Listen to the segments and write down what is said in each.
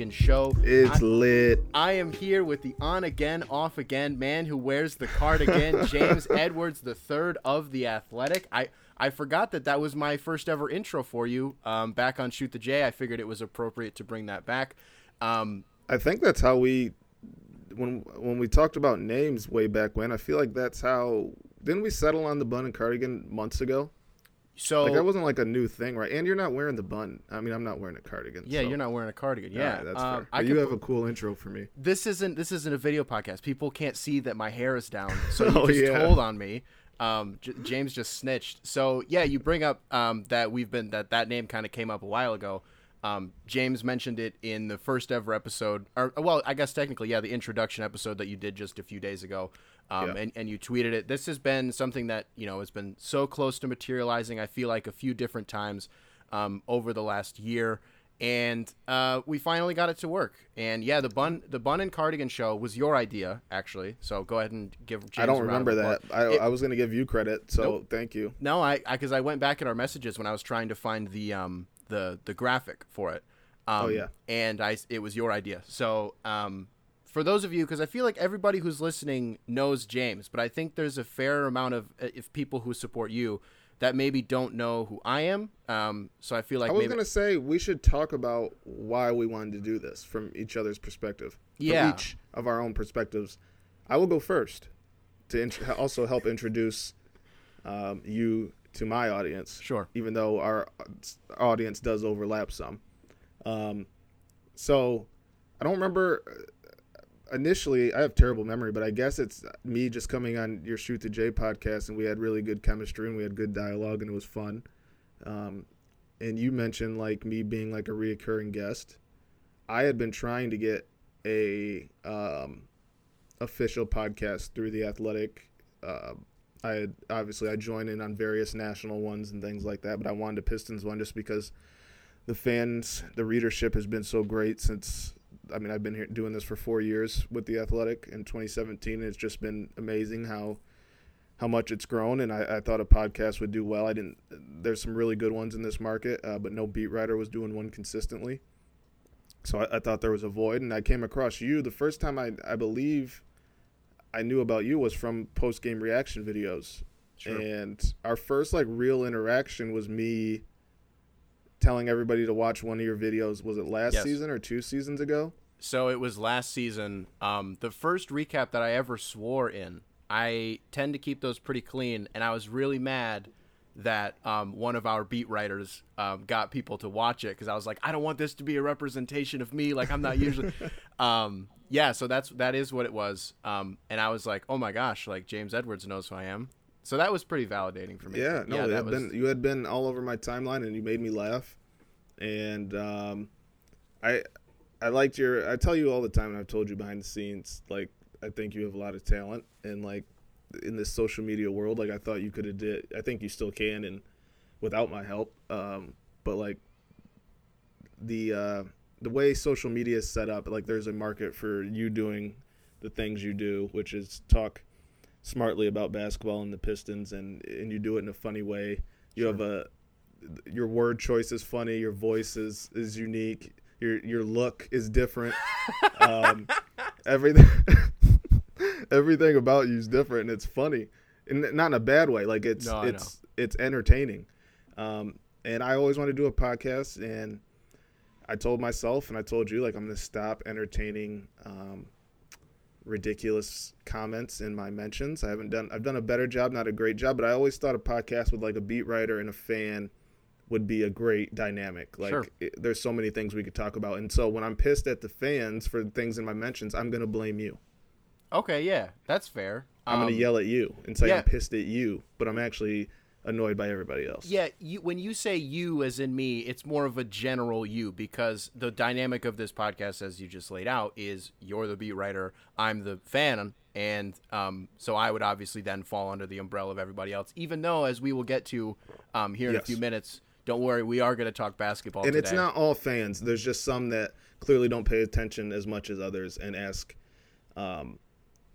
And Show. It's I, lit. I am here with the on again, off again man who wears the cardigan, James Edwards, the third of the Athletic. I I forgot that that was my first ever intro for you um, back on Shoot the J. I figured it was appropriate to bring that back. Um, I think that's how we when when we talked about names way back when. I feel like that's how didn't we settle on the bun and cardigan months ago? So Like that wasn't like a new thing, right? And you're not wearing the bun. I mean, I'm not wearing a cardigan. yeah, so- you're not wearing a cardigan. Yeah, right, that's um, fair. I But you have a cool intro for me. this isn't this isn't a video podcast. People can't see that my hair is down, so you Oh, just yeah. told on me. Um, J- James just snitched. So yeah, you bring up um, that we've been that that name kind of came up a while ago. Um, James mentioned it in the first ever episode, or well, I guess technically, yeah, the introduction episode that you did just a few days ago, um, Yeah. and and you tweeted it. This has been something that you know has been so close to materializing. I feel like a few different times um, over the last year and uh, we finally got it to work. And yeah, the bun, the bun and cardigan show was your idea, actually. So go ahead and give. James I don't remember that. I, It- I was going to give you credit, so Nope. thank you. no, I because I, went back at our messages when I was trying to find the um the the graphic for it. Um, Oh, yeah. and I it was your idea. So um for those of you because I feel like everybody who's listening knows James, but I think there's a fair amount of uh, if people who support you that maybe don't know who I am. Um, so I feel like I was maybe going to say we should talk about why we wanted to do this from each other's perspective. From Yeah. each of our own perspectives. I will go first to int- also help introduce um, you to my audience. Sure. Even though our audience does overlap some. Um, so I don't remember uh, initially. I have terrible memory, but I guess it's me just coming on your Shoot the J podcast, and we had really good chemistry and we had good dialogue, and it was fun. Um, and you mentioned like me being like a reoccurring guest. I had been trying to get a um, official podcast through the Athletic. Uh, I had obviously I joined in on various national ones and things like that, but I wanted a Pistons one just because the fans, the readership has been so great since. I mean, I've been here doing this for four years with the Athletic in 2017. And it's just been amazing how how much it's grown, and I, I thought a podcast would do well. I didn't. There's some really good ones in this market, uh, but no beat writer was doing one consistently. So I, I thought there was a void, and I came across you the first time I I believe I knew about you was from post game reaction videos, Sure. and our first like real interaction was me telling everybody to watch one of your videos. Was it last Yes. season or two seasons ago? So it was last season. Um, the first recap that I ever swore in. I tend to keep those pretty clean, and I was really mad that um, one of our beat writers um, got people to watch it because I was like, I don't want this to be a representation of me. Like I'm not usually. um, yeah, so that's that is what it was. Um, and I was like, oh my gosh, like James Edwards knows who I am. So that was pretty validating for me. Yeah, no, it that was. been, you had been all over my timeline, and you made me laugh. And um, I, I liked your. I tell you all the time, and I've told you behind the scenes, like I think you have a lot of talent, and like in this social media world, like I thought you could have did. I think you still can, and without my help. Um, but like the uh, the way social media is set up, like there's a market for you doing the things you do, which is talk smartly about basketball and the Pistons, and and you do it in a funny way. You have a your word choice is funny, your voice is is unique, your your look is different. um, everything everything about you is different, and it's funny, and not in a bad way. Like it's No, it's it's entertaining. Um, and I always want to do a podcast, and I told myself, and I told you, like I'm gonna stop entertaining. Um, ridiculous comments in my mentions. I haven't done I've done a better job, not a great job, but I always thought a podcast with like a beat writer and a fan would be a great dynamic. Like Sure. it, there's so many things we could talk about. And so when I'm pissed at the fans for things in my mentions, I'm going to blame you. Okay, yeah, that's fair. I'm going Um, to yell at you and say yeah. I'm pissed at you, but I'm actually annoyed by everybody else. Yeah, you, when you say you as in me, it's more of a general you because the dynamic of this podcast, as you just laid out, is you're the beat writer, I'm the fan, and um, so I would obviously then fall under the umbrella of everybody else. Even though, as we will get to um, here in a few minutes, don't worry, we are going to talk basketball. and it's not all fans. There's just some that clearly don't pay attention as much as others and ask um,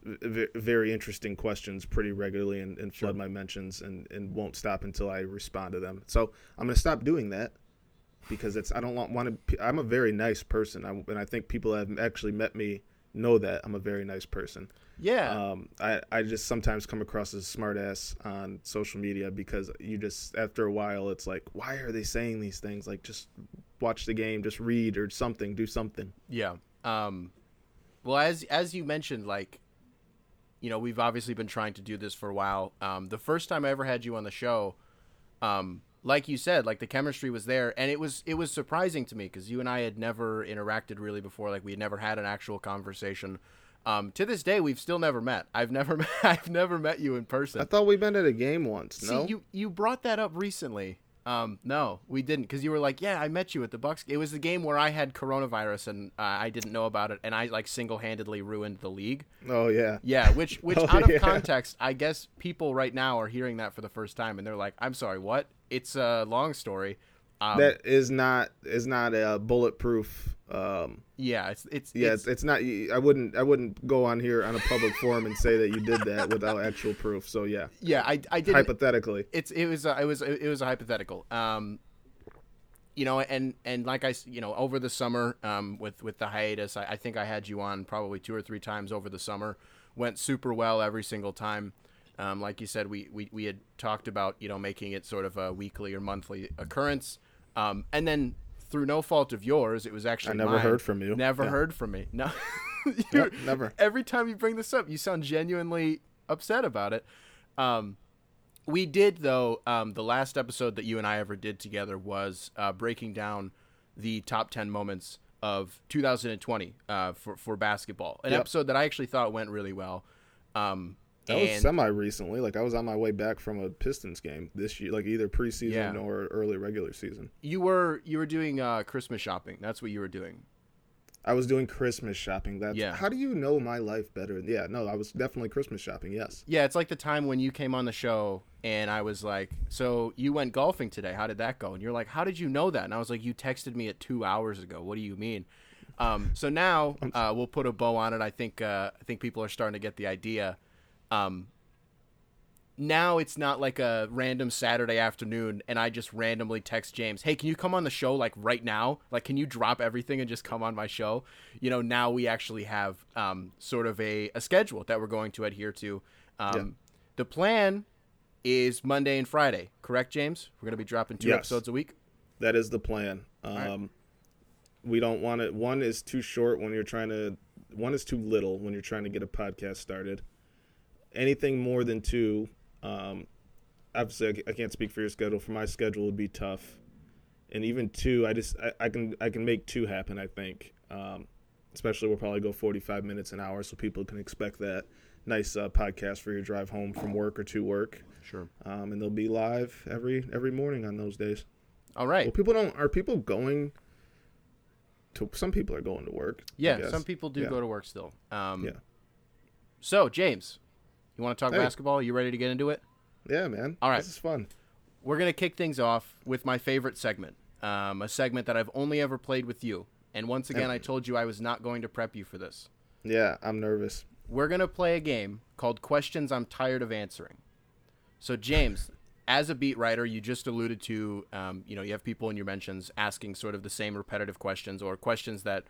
v- very interesting questions pretty regularly and, and flood my mentions and, and won't stop until I respond to them. So I'm going to stop doing that because it's I don't want, want to. I'm a very nice person, I, and I think people have actually met me know that I'm a very nice person. Yeah. Um, I I just sometimes come across as a smartass on social media because you just after a while it's like why are they saying these things? Like just watch the game, just read or something, do something. Yeah. Um, well, as as you mentioned, like, you know, we've obviously been trying to do this for a while. Um, the first time I ever had you on the show, um, like you said, like the chemistry was there, and it was it was surprising to me because you and I had never interacted really before. Like we had never had an actual conversation. Um, to this day, we've still never met. I've never met, I've never met you in person. I thought we met at a game once. See, no, you you brought that up recently. Um, no, we didn't, because you were like, "Yeah, I met you at the Bucks." It was the game where I had coronavirus and uh, I didn't know about it, and I like single handedly ruined the league. oh yeah, Yeah, which which Oh, out of yeah. context, I guess people right now are hearing that for the first time, and they're like, "I'm sorry, what?" It's a long story. Um, that is not is not a bulletproof. Um, yeah, it's it's yeah, it's, it's, not. I wouldn't I wouldn't go on here on a public forum and say that you did that without actual proof. So yeah, yeah. I I did hypothetically. it's it was a, it was it was a hypothetical. Um, you know, and and like I you know over the summer, um, with with the hiatus, I, I think I had you on probably two or three times over the summer. Went super well every single time. Um, like you said, we, we we had talked about you know making it sort of a weekly or monthly occurrence. Um, and then through no fault of yours, it was actually I never mine. heard from you. Never Yeah. heard from me. No, You- Yep, never. Every time you bring this up, you sound genuinely upset about it. Um, we did though. Um, the last episode that you and I ever did together was uh, breaking down the top ten moments of 2020 uh, for for basketball. An Yep. episode that I actually thought went really well. Um, That was semi recently. Like I was on my way back from a Pistons game this year, like either preseason Yeah. or early regular season. you were you were doing uh, Christmas shopping. That's what you were doing. I was doing Christmas shopping. That's Yeah. how do you know my life better? Yeah, no, I was definitely Christmas shopping. Yes. Yeah, it's like the time when you came on the show and I was like, "So you went golfing today? How did that go?" And you're like, "How did you know that?" And I was like, "You texted me at two hours ago. What do you mean?" Um, so now uh, we'll put a bow on it. I think uh, I think people are starting to get the idea. Um, now it's not like a random Saturday afternoon and I just randomly text James, "Hey, can you come on the show like right now? Like can you drop everything and just come on my show?" You know, now we actually have um, sort of a, a schedule that we're going to adhere to. Um, Yeah. The plan is Monday and Friday, correct, James? We're going to be dropping two Yes. episodes a week. That is the plan. Um, right. We don't want it. One is too short when you're trying to. One is too little when you're trying to get a podcast started. Anything more than two, um, obviously I can't speak for your schedule. For my schedule, would be tough. And even two, I just I, I can I can make two happen. I think, um, especially we'll probably go 45 minutes an hour, so people can expect that nice uh, podcast for your drive home from work or to work. Sure. Um, and they'll be live every every morning on those days. All right. Well, people don't. Are people going to? Some people are going to work. Yeah, some people do Yeah. go to work still. Um, Yeah. So, James, you want to talk Hey. basketball? you ready to get into it? Yeah, man. All right. This is fun. We're going to kick things off with my favorite segment, um, a segment that I've only ever played with you. And once again, I told you I was not going to prep you for this. Yeah, I'm nervous. We're going to play a game called Questions I'm Tired of Answering. So, James, as a beat writer, you just alluded to, um, you know, you have people in your mentions asking sort of the same repetitive questions or questions that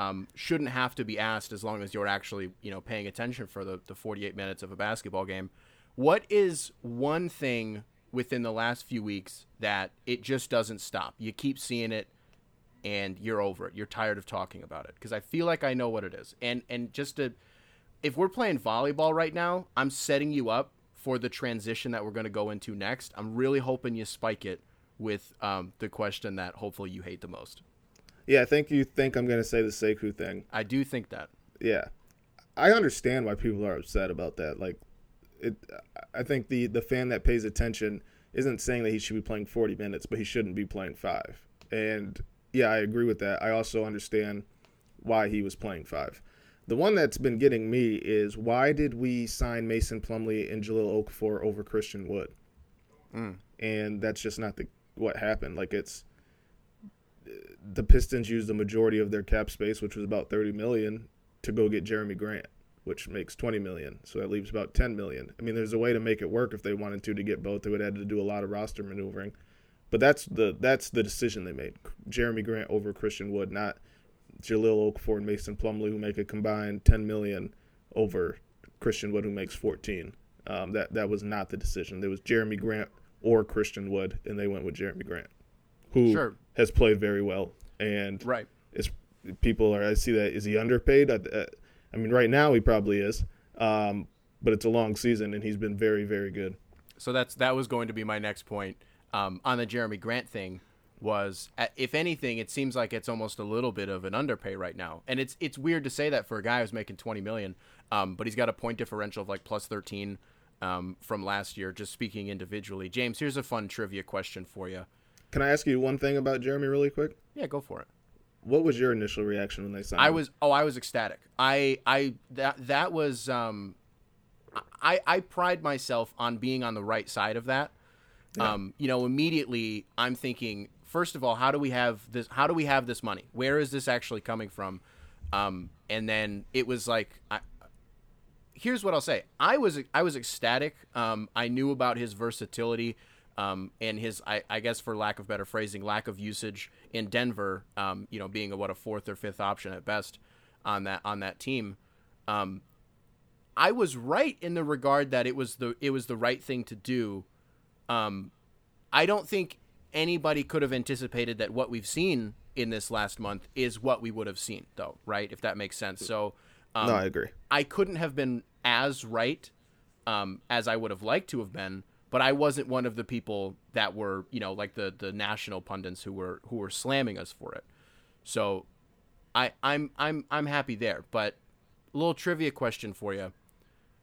um, shouldn't have to be asked as long as you're actually, you know, paying attention for the, the 48 minutes of a basketball game. What is one thing within the last few weeks that it just doesn't stop? You keep seeing it and you're over it. You're tired of talking about it because I feel like I know what it is. And and just to if we're playing volleyball right now, I'm setting you up for the transition that we're going to go into next. I'm really hoping you spike it with um, the question that hopefully you hate the most. Yeah, I think you think I'm gonna say the Sekou thing. I do think that. Yeah, I understand why people are upset about that. Like, it. I think the the fan that pays attention isn't saying that he should be playing 40 minutes, but he shouldn't be playing five. And yeah, I agree with that. I also understand why he was playing five. The one that's been getting me is why did we sign Mason Plumlee and Jahlil Okafor over Christian Wood? Mm. And that's just not the what happened. Like it's the Pistons used the majority of their cap space, which was about 30 million, to go get Jerami Grant, which makes 20 million. So that leaves about 10 million. I mean, there's a way to make it work if they wanted to to get both. They would have had to do a lot of roster maneuvering. But that's the that's the decision they made. Jerami Grant over Christian Wood, not Jahlil Okafor and Mason Plumlee, who make a combined ten million over Christian Wood, who makes fourteen. Um, that that was not the decision. There was Jerami Grant or Christian Wood, and they went with Jerami Grant, who Sure. Has played very well. And Right. is people are I see that is he underpaid? I, uh, I mean, right now he probably is, um, but it's a long season, and he's been very very good. So that's that was going to be my next point um, on the Jerami Grant thing. Was if anything, it seems like it's almost a little bit of an underpay right now, and it's it's weird to say that for a guy who's making twenty million, um, but he's got a point differential of like plus thirteen um, from last year. Just speaking individually, James, here's a fun trivia question for you. Can I ask you one thing about Jerami really quick? Yeah, go for it. What was your initial reaction when they signed? I him? was oh I was ecstatic. I I that that was um I I pride myself on being on the right side of that. Um you know immediately I'm thinking first of all how do we have this how do we have this money? Where is this actually coming from? Um and then it was like I Here's what I'll say. I was I was ecstatic. Um, I knew about his versatility um, and his, I, I guess, for lack of better phrasing, lack of usage in Denver. Um, you know, being a what a fourth or fifth option at best on that on that team. Um, I was right in the regard that it was the it was the right thing to do. Um, I don't think anybody could have anticipated that what we've seen in this last month is what we would have seen, though, right? If that makes sense. So, um, no, I agree. I couldn't have been as right um, as I would have liked to have been, but I wasn't one of the people that were, you know, like the the national pundits who were who were slamming us for it. So, I I'm I'm I'm happy there. But a little trivia question for you: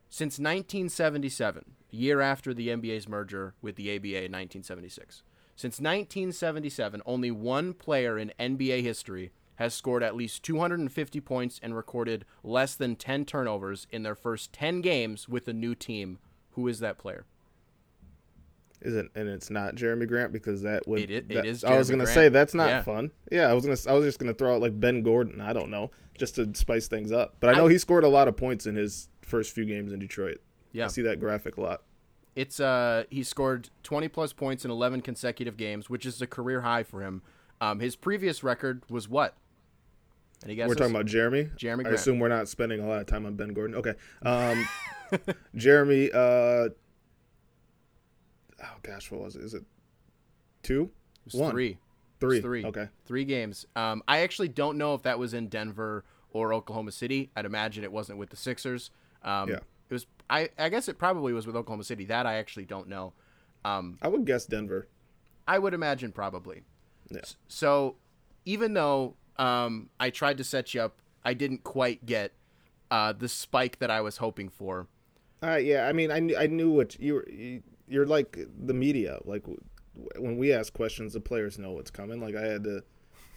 Since 1977, the year after the NBA's merger with the ABA in 1976, since 1977, only one player in NBA history has scored at least 250 points and recorded less than 10 turnovers in their first 10 games with a new team. Who is that player? Is it? And it's not Jerami Grant because that would. It i- it that- is I was gonna Grant. say that's not Yeah. fun. Yeah, I was gonna. I was just gonna throw out like Ben Gordon. I don't know, just to spice things up. But I know I- he scored a lot of points in his first few games in Detroit. Yeah. I see that graphic a lot. It's uh he scored 20 plus points in 11 consecutive games, which is a career high for him. Um, his previous record was what? Any guesses? We're talking about Jerami. Jerami I assume we're not spending a lot of time on Ben Gordon. Okay. Um, Jerami. Uh, oh gosh, what was it? Is it two? It was one. three. Three. Three. Okay. Three games. Um, I actually don't know if that was in Denver or Oklahoma City. I'd imagine it wasn't with the Sixers. Um, Yeah. It was. I, I guess it probably was with Oklahoma City. That I actually don't know. Um, I would guess Denver. I would imagine probably. Yeah. So, even though um, I tried to set you up, I didn't quite get uh, the spike that I was hoping for. Uh, yeah, I mean, I, knew- I knew what you were. you- You're like the media. Like when we ask questions, the players know what's coming. Like I had to,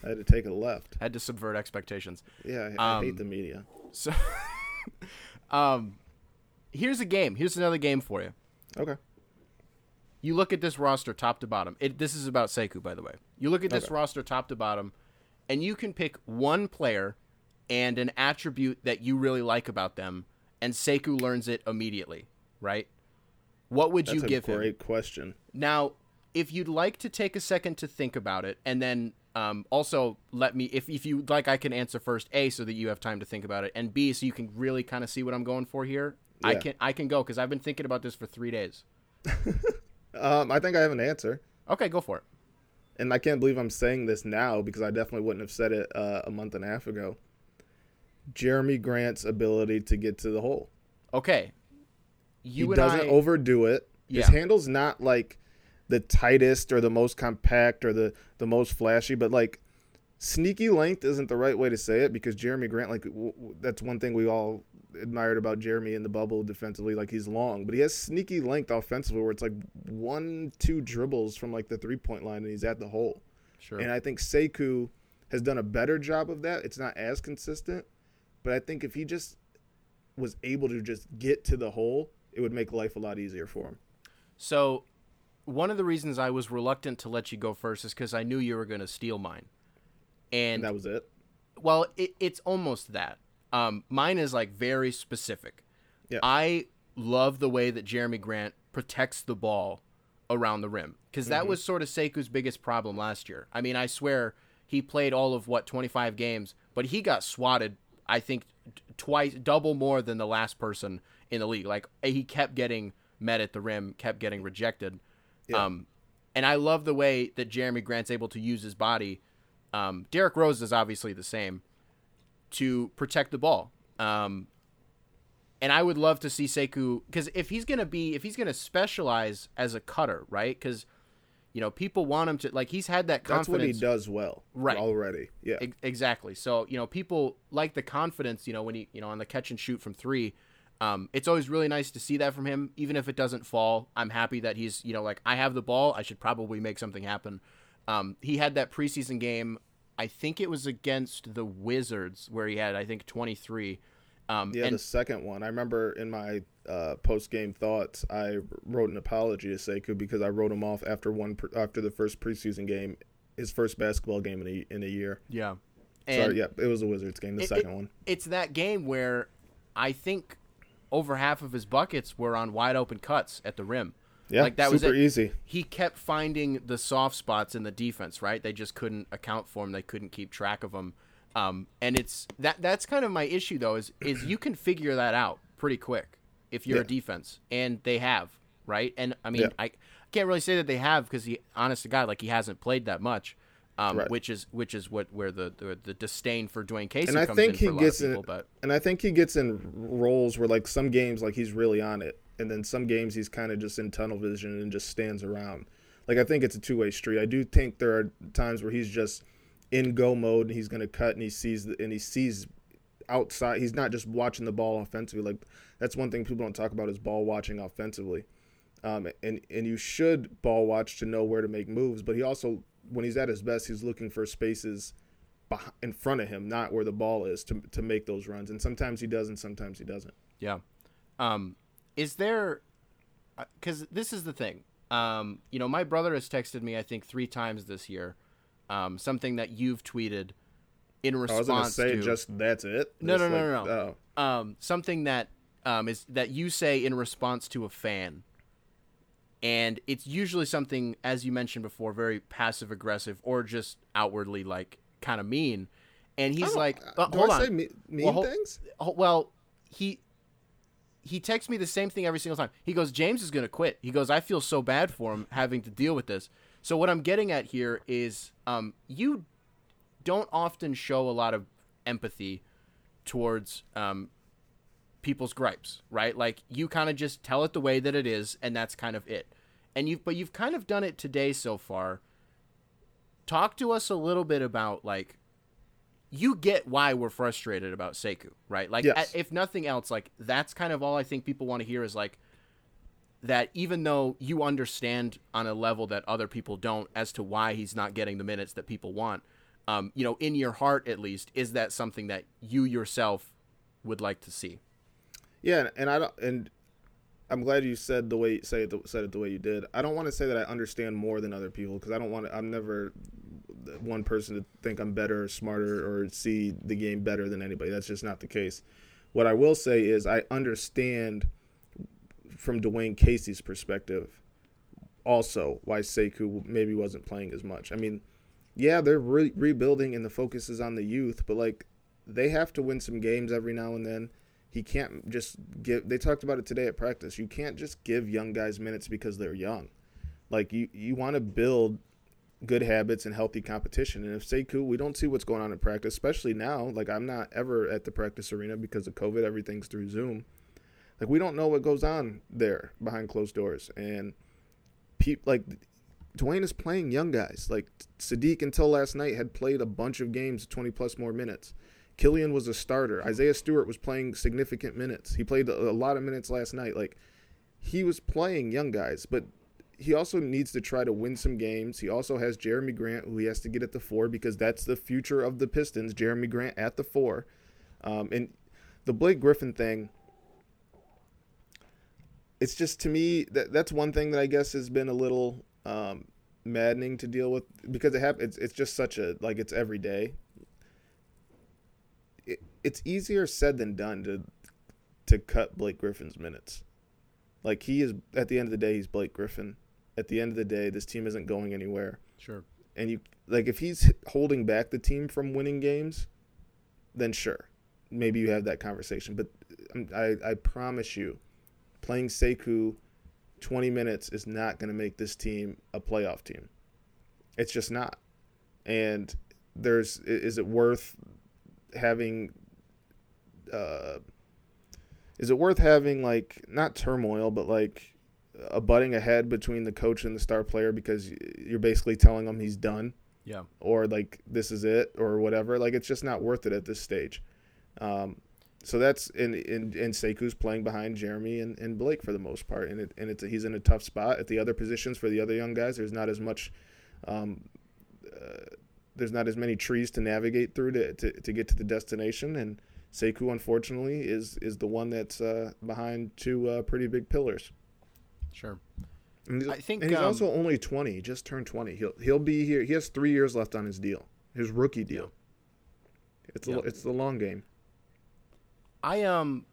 I had to take a left. I Had to subvert expectations. Yeah, I, I Um, hate the media. So, um, here's a game. Here's another game for you. Okay. You look at this roster top to bottom. It, this is about Sekou, by the way. You look at this Okay. roster top to bottom, and you can pick one player and an attribute that you really like about them, and Sekou learns it immediately, right? What would That's you give him? That's a great question. Now, if you'd like to take a second to think about it, and then um, also let me, if, if you'd like, I can answer first A, so that you have time to think about it, and B, so you can really kind of see what I'm going for here. I can I can go because I've been thinking about this for three days. Um, I think I have an answer, Okay, go for it. and I can't believe I'm saying this now because I definitely wouldn't have said it uh, a month and a half ago. Jerami Grant's ability to get to the hole. Okay, you he doesn't I, overdo it. His handle's not like the tightest or the most compact or the the most flashy, but like sneaky length isn't the right way to say it because Jerami Grant, like w- w- that's one thing we all admired about Jerami in the bubble defensively. Like he's long, but he has sneaky length offensively where it's like one two dribbles from like the three point line and he's at the hole. sure. And I think Sekou has done a better job of that. It's not as consistent, but I think if he just was able to just get to the hole, it would make life a lot easier for him. So, one of the reasons I was reluctant to let you go first is because I knew you were going to steal mine. And, And that was it. well, it, it's almost that. Um, mine is like very specific. Yeah. I love the way that Jerami Grant protects the ball around the rim because that was sort of Sekou's biggest problem last year. I mean, I swear he played all of what 25 games, but he got swatted. I think twice, double more than the last person in the league. Like he kept getting met at the rim, kept getting rejected. Yeah. Um, and I love the way that Jerami Grant's able to use his body. Um, Derrick Rose is obviously the same to protect the ball. Um, and I would love to see Sekou because if he's gonna be if he's gonna specialize as a cutter, right? Because you know people want him to like he's had that confidence. That's what he does well, Right. Already, yeah. Ex- exactly. So you know people like the confidence. You know when he you know on the catch and shoot from three. Um, it's always really nice to see that from him, even if it doesn't fall. I'm happy that he's you know like I have the ball. I should probably make something happen. Um, he had that preseason game. I think it was against the Wizards where he had I think 23. Um, Yeah, and the second one. I remember in my uh, post game thoughts, I wrote an apology to Sekou because I wrote him off after one pre- after the first preseason game, his first basketball game in a in a year. yeah, and Sorry, yeah, it was the Wizards game, the It- second it- one. it's that game where I think over half of his buckets were on wide open cuts at the rim. Yeah, like that was super it. easy. He kept finding the soft spots in the defense, right? They just couldn't account for him. They couldn't keep track of him. Um, and it's that that's kind of my issue though is is you can figure that out pretty quick if you're Yeah. a defense, and they have, right? And I mean, Yeah. I can't really say that they have because he, honest to God, like he hasn't played that much. Um, Right. which is which is what where the, the the disdain for Dwane Casey And I comes think in he for a lot gets of in- but And I think he gets in roles where like some games like he's really on it, and then some games he's kind of just in tunnel vision and just stands around. Like I think it's a two way street. I do think there are times where he's just in go mode and he's going to cut and he sees the, and he sees outside. He's not just watching the ball offensively. Like that's one thing people don't talk about is ball watching offensively. Um, and and you should ball watch to know where to make moves. But he also, when he's at his best, he's looking for spaces in front of him, not where the ball is, to to make those runs. And sometimes he does, and sometimes he doesn't. Yeah. Um, is there? Because this is the thing. Um, you know, my brother has texted me I think three times this year. Um, something that you've tweeted in response. I was gonna say to. just that's it. No, no, no, like, no, Oh, um, something that um, is that you say in response to a fan, and it's usually something, as you mentioned before, very passive aggressive or just outwardly like kind of mean. And he's don't- like, uh, uh, "Hold I on, say me- mean Well, things? Oh, well, he he texts me the same thing every single time. He goes, "James is going to quit." He goes, "I feel so bad for him having to deal with this." So what I'm getting at here is, um, you don't often show a lot of empathy towards um, people's gripes, right? Like you kind of just tell it the way that it is, and that's kind of it. And you've but you've kind of done it today so far. Talk to us a little bit about like you get why we're frustrated about Sekou, right? Like, Yes. if nothing else, like that's kind of all I think people want to hear is like that. Even though you understand on a level that other people don't as to why he's not getting the minutes that people want, um, you know, in your heart at least, is that something that you yourself would like to see? Yeah, and I don't, and I'm glad you said the way say it the, said it the way you did. I don't want to say that I understand more than other people because I don't want. I'm never one person to think I'm better or smarter or see the game better than anybody. That's just not the case. What I will say is I understand from Dwane Casey's perspective also why Sekou maybe wasn't playing as much. I mean, yeah, they're re- rebuilding and the focus is on the youth, but like they have to win some games every now and then. He can't just give. They talked about it today at practice. You can't just give young guys minutes because they're young. Like you, you want to build good habits and healthy competition. And if Sekou, we don't see what's going on in practice, especially now. Like I'm not ever at the practice arena because of COVID. Everything's through Zoom. Like we don't know what goes on there behind closed doors. And peop, like Dwane is playing young guys. Like Sadiq until last night had played a bunch of games, 20 plus more minutes. Killian was a starter. Isaiah Stewart was playing significant minutes. He played a, lot of minutes last night. Like he was playing young guys, but he also needs to try to win some games. He also has Jerami Grant, who he has to get at the four because that's the future of the Pistons. Jerami Grant at the four, um, and the Blake Griffin thing. It's just to me that that's one thing that I guess has been a little um, maddening to deal with because it happens. It's, it's just such a like it's every day. It, it's easier said than done to to cut Blake Griffin's minutes. Like he is at the end of the day, he's Blake Griffin, at the end of the day, this team isn't going anywhere. Sure. And you like if he's holding back the team from winning games, then sure, maybe you have that conversation. But um, I, I promise you, playing Sekou 20 minutes is not going to make this team a playoff team. It's just not. And there's is it worth having uh is it worth having like not turmoil but like a butting ahead between the coach and the star player because you're basically telling him he's done Yeah. or like this is it or whatever like it's just not worth it at this stage um so that's in in and Sekou's playing behind Jerami and, and Blake for the most part, and it, and it's he's in a tough spot at the other positions for the other young guys. There's not as much, um, uh, there's not as many trees to navigate through to, to, to get to the destination, and Sekou unfortunately is is the one that's uh, behind two uh, pretty big pillars. Sure. And I think, and he's um, also only 20. He just turned 20. He'll he'll be here. He has three years left on his deal, his rookie deal. It's a, Yeah. it's the long game. I um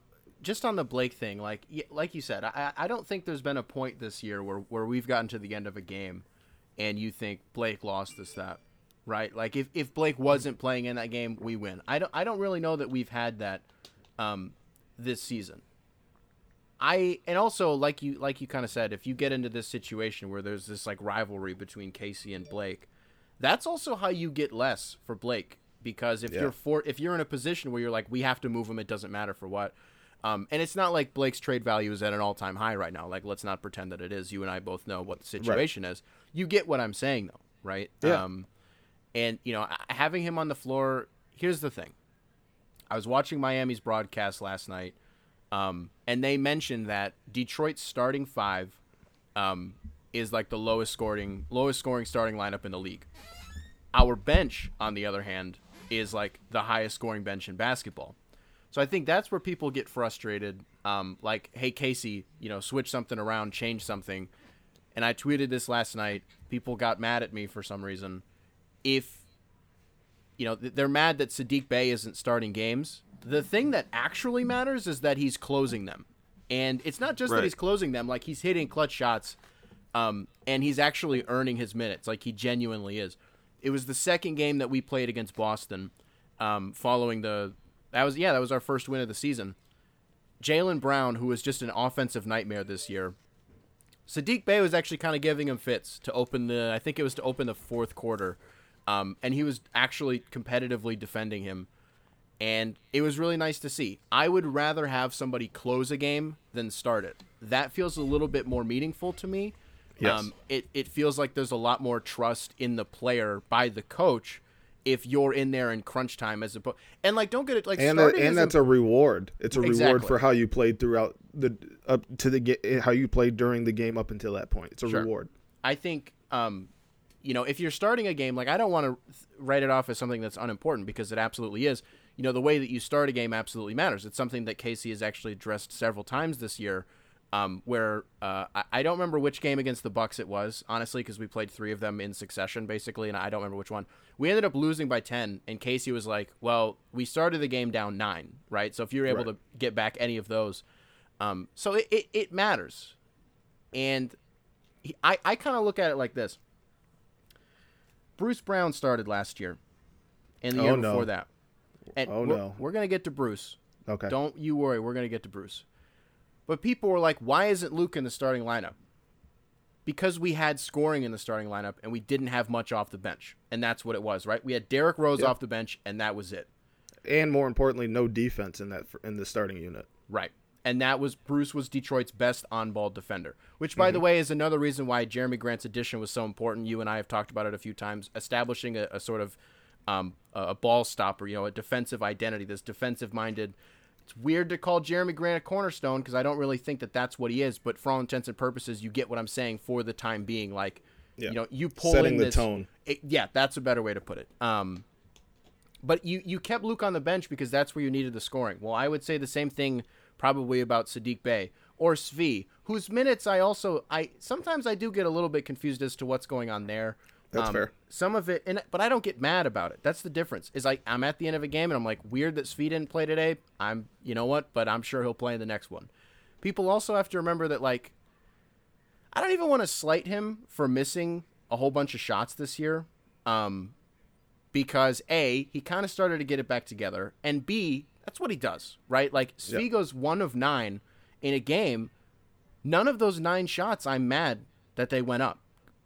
just on the Blake thing, like like you said, I I don't think there's been a point this year where where we've gotten to the end of a game, and you think Blake lost us that, right? Like if if Blake wasn't playing in that game, we win. I don't I don't really know that we've had that, um, this season. I and also like you like you kind of said, if you get into this situation where there's this like rivalry between Casey and Blake, that's also how you get less for Blake because if Yeah. you're for if you're in a position where you're like we have to move him, it doesn't matter for what. Um, and it's not like Blake's trade value is at an all time high right now. Like let's not pretend that it is. You and I both know what the situation is. You get what I'm saying though, right? Yeah. Um, and you know having him on the floor. Here's the thing. I was watching Miami's broadcast last night, um, and they mentioned that Detroit's starting five um, is like the lowest scoring lowest scoring starting lineup in the league. Our bench, on the other hand, is like the highest scoring bench in basketball. So I think that's where people get frustrated. Um, like, hey Casey, you know, switch something around, change something. And I tweeted this last night. People got mad at me for some reason. If you know, they're mad that Sadiq Bey isn't starting games. The thing that actually matters is that he's closing them. And it's not just that he's closing them, like he's hitting clutch shots um, and he's actually earning his minutes, like he genuinely is. It was the second game that we played against Boston um, following the. That was, yeah, that was our first win of the season. Jaylen Brown, who was just an offensive nightmare this year, Sadiq Bey was actually kind of giving him fits to open the. I think it was to open the fourth quarter, um, and he was actually competitively defending him, and it was really nice to see. I would rather have somebody close a game than start it. That feels a little bit more meaningful to me. Yes. Um, it it feels like there's a lot more trust in the player by the coach if you're in there in crunch time as opposed and like don't get it like and that, and that's a reward. It's a reward for how you played throughout the up to the how you played during the game up until that point. It's a Sure. reward. I think, um, you know, if you're starting a game, like I don't want to write it off as something that's unimportant because it absolutely is. You know, the way that you start a game absolutely matters. It's something that Casey has actually addressed several times this year. Um, where uh, I, I don't remember which game against the Bucks it was, honestly, because we played three of them in succession, basically, and I don't remember which one. We ended up losing by ten, and Casey was like, "Well, we started the game down nine, right? So if you're able Right. to get back any of those, um, so it, it, it matters." And he- I, I kind of look at it like this. Bruce Brown started last year, and the Oh, year no. before that. And Oh, we're, no. we're gonna get to Bruce. Okay. Don't you worry, we're gonna get to Bruce. But people were like, "Why isn't Luke in the starting lineup?" Because we had scoring in the starting lineup, and we didn't have much off the bench, and that's what it was, right? We had Derrick Rose Yep. off the bench, and that was it. and more importantly, no defense in that in the starting unit. Right. And that was Bruce was Detroit's best on-ball defender, which by Mm-hmm. the way is another reason why Jerami Grant's addition was so important. You and I have talked about it a few times, establishing a, a sort of um, a ball stopper, you know, a defensive identity, this defensive-minded. It's weird to call Jeremy Grant a cornerstone because I don't really think that that's what he is, but for all intents and purposes, you get what I'm saying for the time being. Like, Yeah. you know, you pull Setting in the tone. it- yeah, that's a better way to put it. Um, but you you kept Luke on the bench because that's where you needed the scoring. Well, I would say the same thing probably about Sadiq Bey or Svi, whose minutes I also I sometimes I do get a little bit confused as to what's going on there. Um, That's fair. Some of it, and but I don't get mad about it. That's the difference. Is like I'm at the end of a game and I'm like weird that Svi didn't play today. I'm you know what, but I'm sure he'll play in the next one. People also have to remember that like I don't even want to slight him for missing a whole bunch of shots this year. Um, because A, he kind of started to get it back together, and B, that's what he does, right? Like Svigo's one of nine in a game. None of those nine shots, I'm mad that they went up,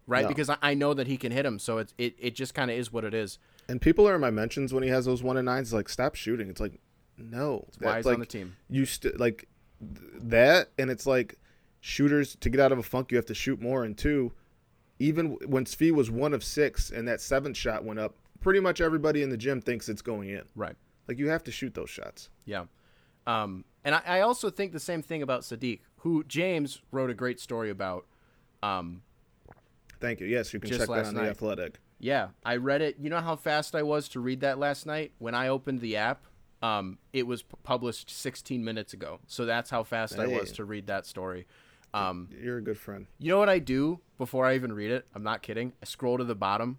right? No. Because I, I know that he can hit them, so it's it, it just kind of is what it is. And people are in my mentions when he has those one and nines. Like, stop shooting. It's like, no, why That's he's like, on the team. You st- like th- that, and it's like shooters to get out of a funk, you have to shoot more. And two, even when Svi was one of six and that seventh shot went up, pretty much everybody in the gym thinks it's going in. Right. Like you have to shoot those shots. Yeah. Um, and I, I also think the same thing about Sadiq, who James wrote a great story about. Um, Thank you. Yes, you can check that on night. the Athletic. yeah, I read it. You know how fast I was to read that last night? When I opened the app, um, it was p- published 16 minutes ago. So that's how fast I was to read that story. Um, You're a good friend. you know what I do before I even read it? I'm not kidding. I scroll to the bottom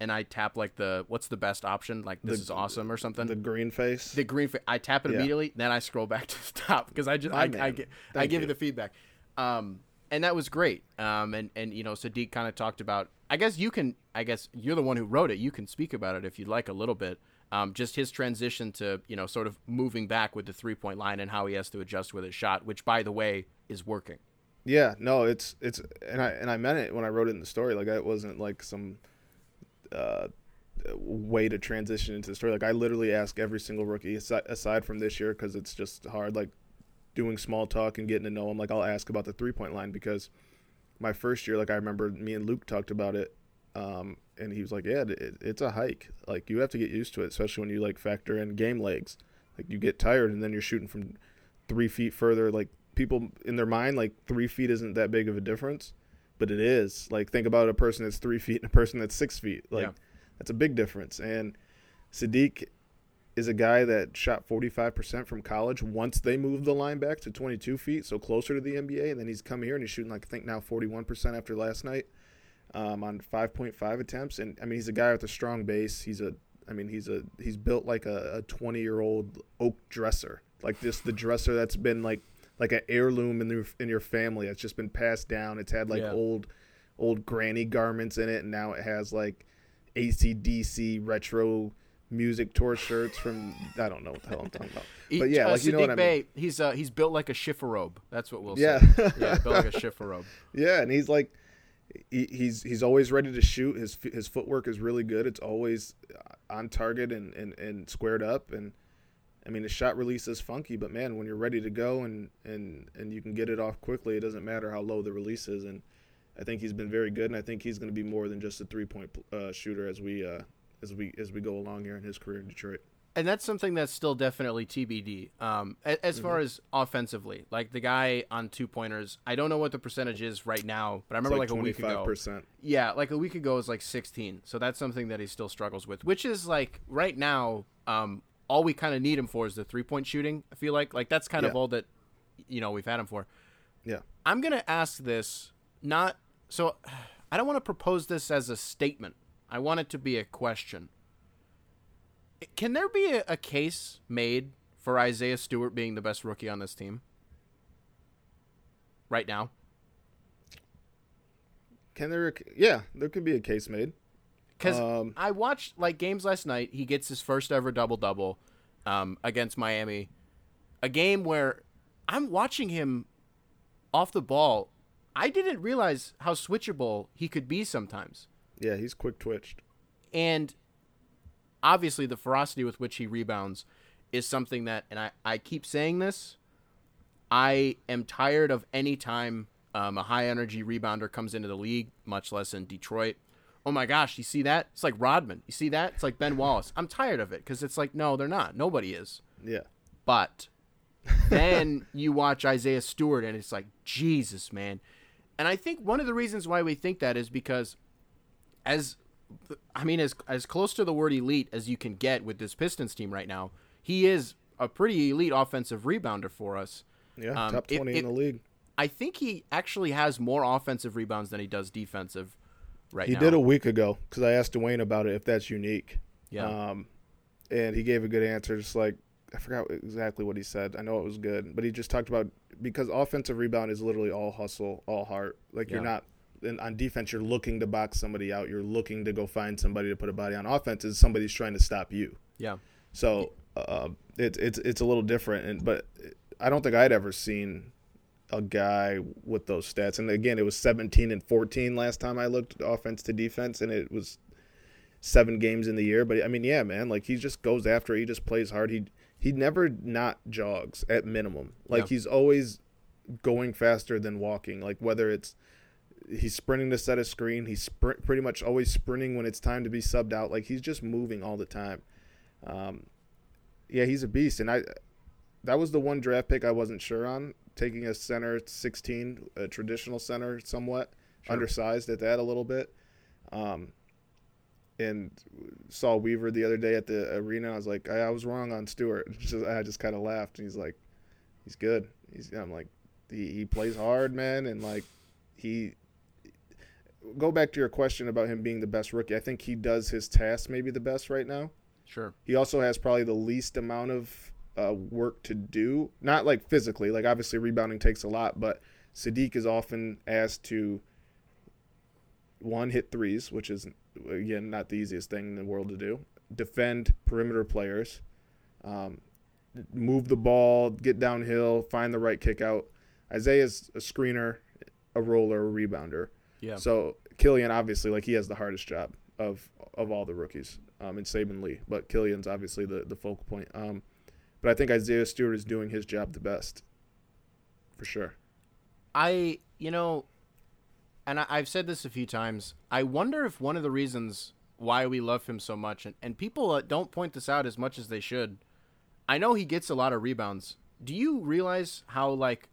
and I tap like the what's the best option? Like this The- is awesome or something. The green face. the green fa- I tap it Yeah. immediately, then I scroll back to the top because I just I, I, get, I give you you. the feedback. Um, and that was great. Um, and and you know Sadiq kind of talked about. I guess you can. I guess you're the one who wrote it. You can speak about it if you'd like a little bit. Um, just his transition to you know sort of moving back with the three point line and how he has to adjust with his shot, which by the way is working. Yeah, no, it's it's and I and I meant it when I wrote it in the story. Like it wasn't like some uh, way to transition into the story. Like I literally ask every single rookie aside, from this year because it's just hard. Like doing small talk and getting to know them. Like I'll ask about the three point line because my first year, like I remember me and Luke talked about it. Um, and he was like, "Yeah, it, it's a hike. Like you have to get used to it, especially when you like factor in game legs. Like you get tired, and then you're shooting from three feet further. Like people in their mind, like three feet isn't that big of a difference, but it is. Like think about a person that's three feet and a person that's six feet. Like Yeah. that's a big difference. And Sadiq is a guy that shot 45% from college once they moved the line back to 22 feet, so closer to the NBA. And then he's come here and he's shooting like I think now 41% after last night um, on 5.5 attempts. And I mean he's a guy with a strong base. He's a I mean he's a he's built like a 20 year old oak dresser, like this the dresser that's been like like an heirloom in your in your family. It's just been passed down. It's had like Yeah. old old granny garments in it, and now it has like ACDC retro music tour shirts from I don't know what the hell I'm talking about. But yeah, uh, like you know what I mean. He's uh, he's built like a chifforobe. That's what we'll Yeah. say. yeah, built like a chifforobe. Yeah, and he's like, he, he's he's always ready to shoot. His his footwork is really good. It's always on target and, and, and squared up. And I mean, his shot release is funky, but man, when you're ready to go and, and, and you can get it off quickly, it doesn't matter how low the release is. And I think he's been very good, and I think he's going to be more than just a three point uh, shooter as we uh, as we as we go along here in his career in Detroit. and that's something that's still definitely TBD. Um, as far Mm-hmm. as offensively, like the guy on two pointers, I don't know what the percentage is right now, but I remember like like, a week ago. percent. Yeah, like a week ago it was like 16. So that's something that he still struggles with, which is like right now, um, all we kind of need him for is the three point shooting. I feel like like that's kind of all that you know we've had him for. Yeah. I'm gonna ask this not so. I don't want to propose this as a statement. I want it to be a question. Can there be a, a case made for Isaiah Stewart being the best rookie on this team right now? Can there? Yeah, there could be a case made. Because Um, I watched like games last night. He gets his first ever double double um, against Miami, a game where I'm watching him off the ball. I didn't realize how switchable he could be sometimes, Yeah, he's quick twitched. and obviously the ferocity with which he rebounds is something that, and I, I keep saying this. I am tired of any time um, a high energy rebounder comes into the league, much less in Detroit. Oh my gosh, you see that? It's like Rodman. You see that? It's like Ben Wallace. I'm tired of it because it's like, no, they're not. Nobody is. Yeah. But then you watch Isaiah Stewart and it's like, Jesus, man. And I think one of the reasons why we think that is because as I mean as as close to the word elite as you can get with this Pistons team right now, he is a pretty elite offensive rebounder for us. Yeah, Um, top it- twenty it- in the league. I think he actually has more offensive rebounds than he does defensive right He now. did a week ago because I asked Dwane about it if that's unique. yeah. Um, and he gave a good answer. Just like I forgot exactly what he said. I know it was good, but he just talked about because offensive rebound is literally all hustle, all heart. Like you're not and on defense, you're looking to box somebody out. You're looking to go find somebody to put a body on. Offense is somebody's trying to stop you. Yeah. So uh, it's it's it's a little different, and but I don't think I'd ever seen a guy with those stats. And again, it was 17 and 14 last time I looked offense to defense, and it was seven games in the year. But I mean, yeah, man, like he just goes after. it. He just plays hard. He he never not jogs at minimum. Like Yeah. he's always going faster than walking. Like whether it's he's sprinting to set a screen, he's sprint, pretty much always sprinting when it's time to be subbed out. Like he's just moving all the time. Um, yeah, he's a beast, and I that was the one draft pick I wasn't sure on taking a center 16, a traditional center, somewhat Sure. undersized at that a little bit. Um, and saw Weaver the other day at the arena. I was like, I, I was wrong on Stewart. Just, I just kind of laughed. And he's like, he's good. He's I'm like, he, he plays hard, man, and like he. Go back to your question about him being the best rookie. I think he does his task maybe the best right now. Sure. He also has probably the least amount of uh, work to do. Not like physically, like obviously rebounding takes a lot, but Saddiq is often asked to one hit threes, which is again not the easiest thing in the world to do. Defend perimeter players, um, move the ball, get downhill, find the right kick out. Isaiah's a screener, a roller, a rebounder. Yeah. So Killian obviously like he has the hardest job of of all the rookies, um, and Saben Lee, but Killian's obviously the the focal point. Um, but I think Isaiah Stewart is doing his job the best, for sure. I, you know, and I, I've said this a few times. I wonder if one of the reasons why we love him so much, and, and people uh, don't point this out as much as they should. I know he gets a lot of rebounds. Do you realize how, like,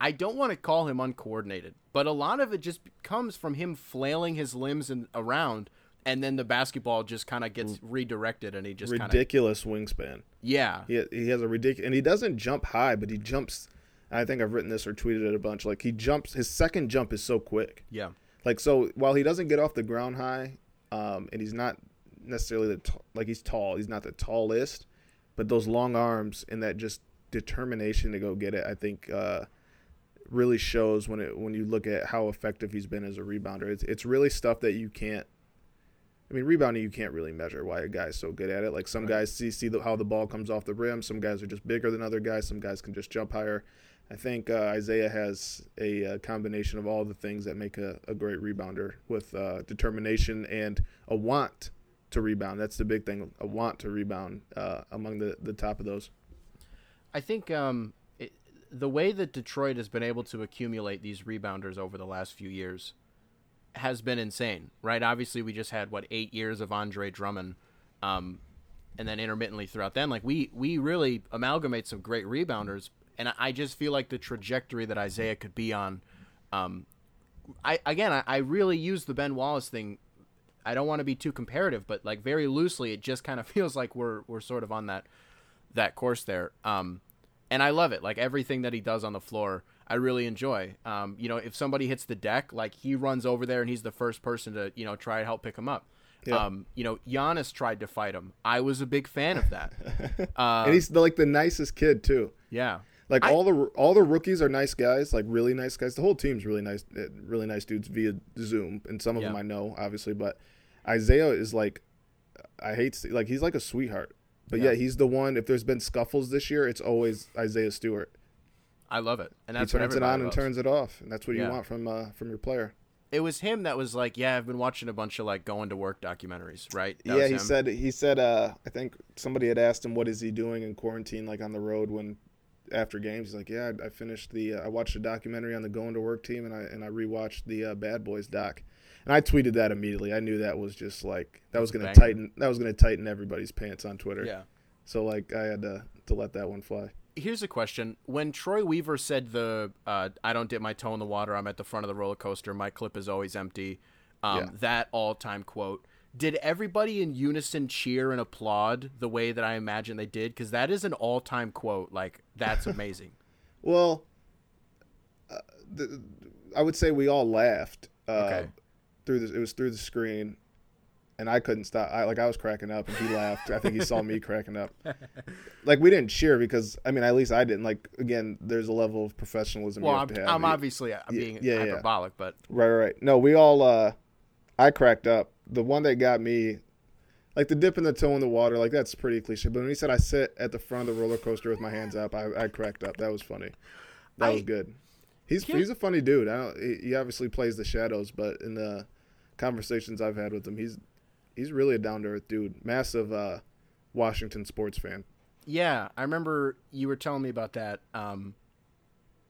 I don't want to call him uncoordinated, but a lot of it just comes from him flailing his limbs and around, and then the basketball just kind of gets redirected, and he just Ridiculous wingspan. yeah, He he has a ridiculous, and he doesn't jump high, but he jumps. I think I've written this or tweeted it a bunch. Like he jumps, his second jump is so quick. yeah, Like so, while he doesn't get off the ground high, um, and he's not necessarily the t- like he's tall. He's not the tallest, but those long arms and that just determination to go get it, I think, uh, really shows when it when you look at how effective he's been as a rebounder. It's it's really stuff that you can't. I mean, rebounding you can't really measure why a guy's so good at it. Like some Right. guys see see the, how the ball comes off the rim. Some guys are just bigger than other guys. Some guys can just jump higher. I think uh, Isaiah has a, uh combination of all the things that make a, a great rebounder with uh, determination and a want to rebound. That's the big thing, a want to rebound uh, among the, the top of those. I think um, it, the way that Detroit has been able to accumulate these rebounders over the last few years has been insane, right? Obviously, we just had what eight years of Andre Drummond, um, and then intermittently throughout then, like we we really amalgamate some great rebounders, and I, just feel like the trajectory that Isaiah could be on. Um, I again, I, I really use the Ben Wallace thing. I don't want to be too comparative, but like very loosely, it just kind of feels like we're we're sort of on that that course there. Um, and I love it. Like everything that he does on the floor, I really enjoy. Um, you know, if somebody hits the deck, like he runs over there and he's the first person to you know try to help pick him up. Yeah. Um, you know, Giannis tried to fight him. I was a big fan of that. Uh, and he's the, like the nicest kid too. yeah, Like I- all the all the rookies are nice guys, like really nice guys. The whole team's really nice, eh, really nice dudes via Zoom, and some of them I know obviously. But Isaiah is like, I hate to- like he's like a sweetheart. But Yeah. yeah, he's the one. If there's been scuffles this year, it's always Isaiah Stewart. I love it, and He that's what turns it on and loves. turns it off, and that's what Yeah. you want from uh, from your player. It was him that was like, yeah, I've been watching a bunch of like going to work documentaries, right? That yeah, he said he said uh, I think somebody had asked him what is he doing in quarantine, like on the road when after games. He's like, yeah, I, I finished the uh, I watched a documentary on the going to work team, and I and I rewatched the uh, Bad Boys doc, and I tweeted that immediately. I knew that was just like that was gonna tighten that was gonna tighten everybody's pants on Twitter. yeah. So like I had to to let that one fly. Here's a question: When Troy Weaver said the uh, "I don't dip my toe in the water, I'm at the front of the roller coaster, my clip is always empty," um, Yeah. that all-time quote, did everybody in unison cheer and applaud the way that I imagine they did? Because that is an all-time quote. Like that's amazing. Well, uh, the, I would say we all laughed uh, Okay. through the. It was through the screen. And I couldn't stop. I like I was cracking up, and he laughed. I think he saw me cracking up. Like we didn't cheer because I mean, at least I didn't. Like again, there's a level of professionalism. Well, I'm, have to have. I'm obviously uh, being yeah, yeah. hyperbolic, but Right, right. No, we all. uh I cracked up. The one that got me, like the dipping the toe in the water, like that's pretty cliche. But when he said I sit at the front of the roller coaster with my hands up, I, I cracked up. That was funny. That was good. He's he's a funny dude. I don't. He obviously plays the shadows, but in the conversations I've had with him, he's he's really a down to earth dude. Massive uh, Washington sports fan. Yeah, I remember you were telling me about that. Um,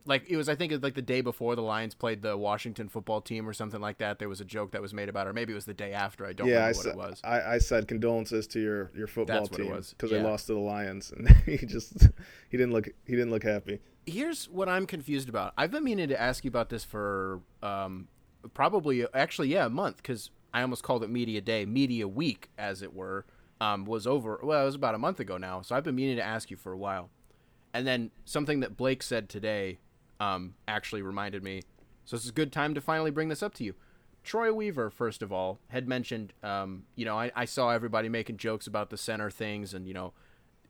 like it was, I think it was like the day before the Lions played the Washington football team or something like that. There was a joke that was made about, it, or maybe it was the day after. I don't yeah, I remember what said it was. I, I said condolences to your your football That's team because Yeah. they lost to the Lions, and he just he didn't look he didn't look happy. Here's what I'm confused about. I've been meaning to ask you about this for um, probably actually yeah a month because I almost called it Media Day, Media Week as it were. Um, was over. Well, it was about a month ago now, so I've been meaning to ask you for a while. And then something that Blake said today um, actually reminded me. So this is a good time to finally bring this up to you. Troy Weaver, first of all, had mentioned, um, you know, I, I saw everybody making jokes about the center things, and you know,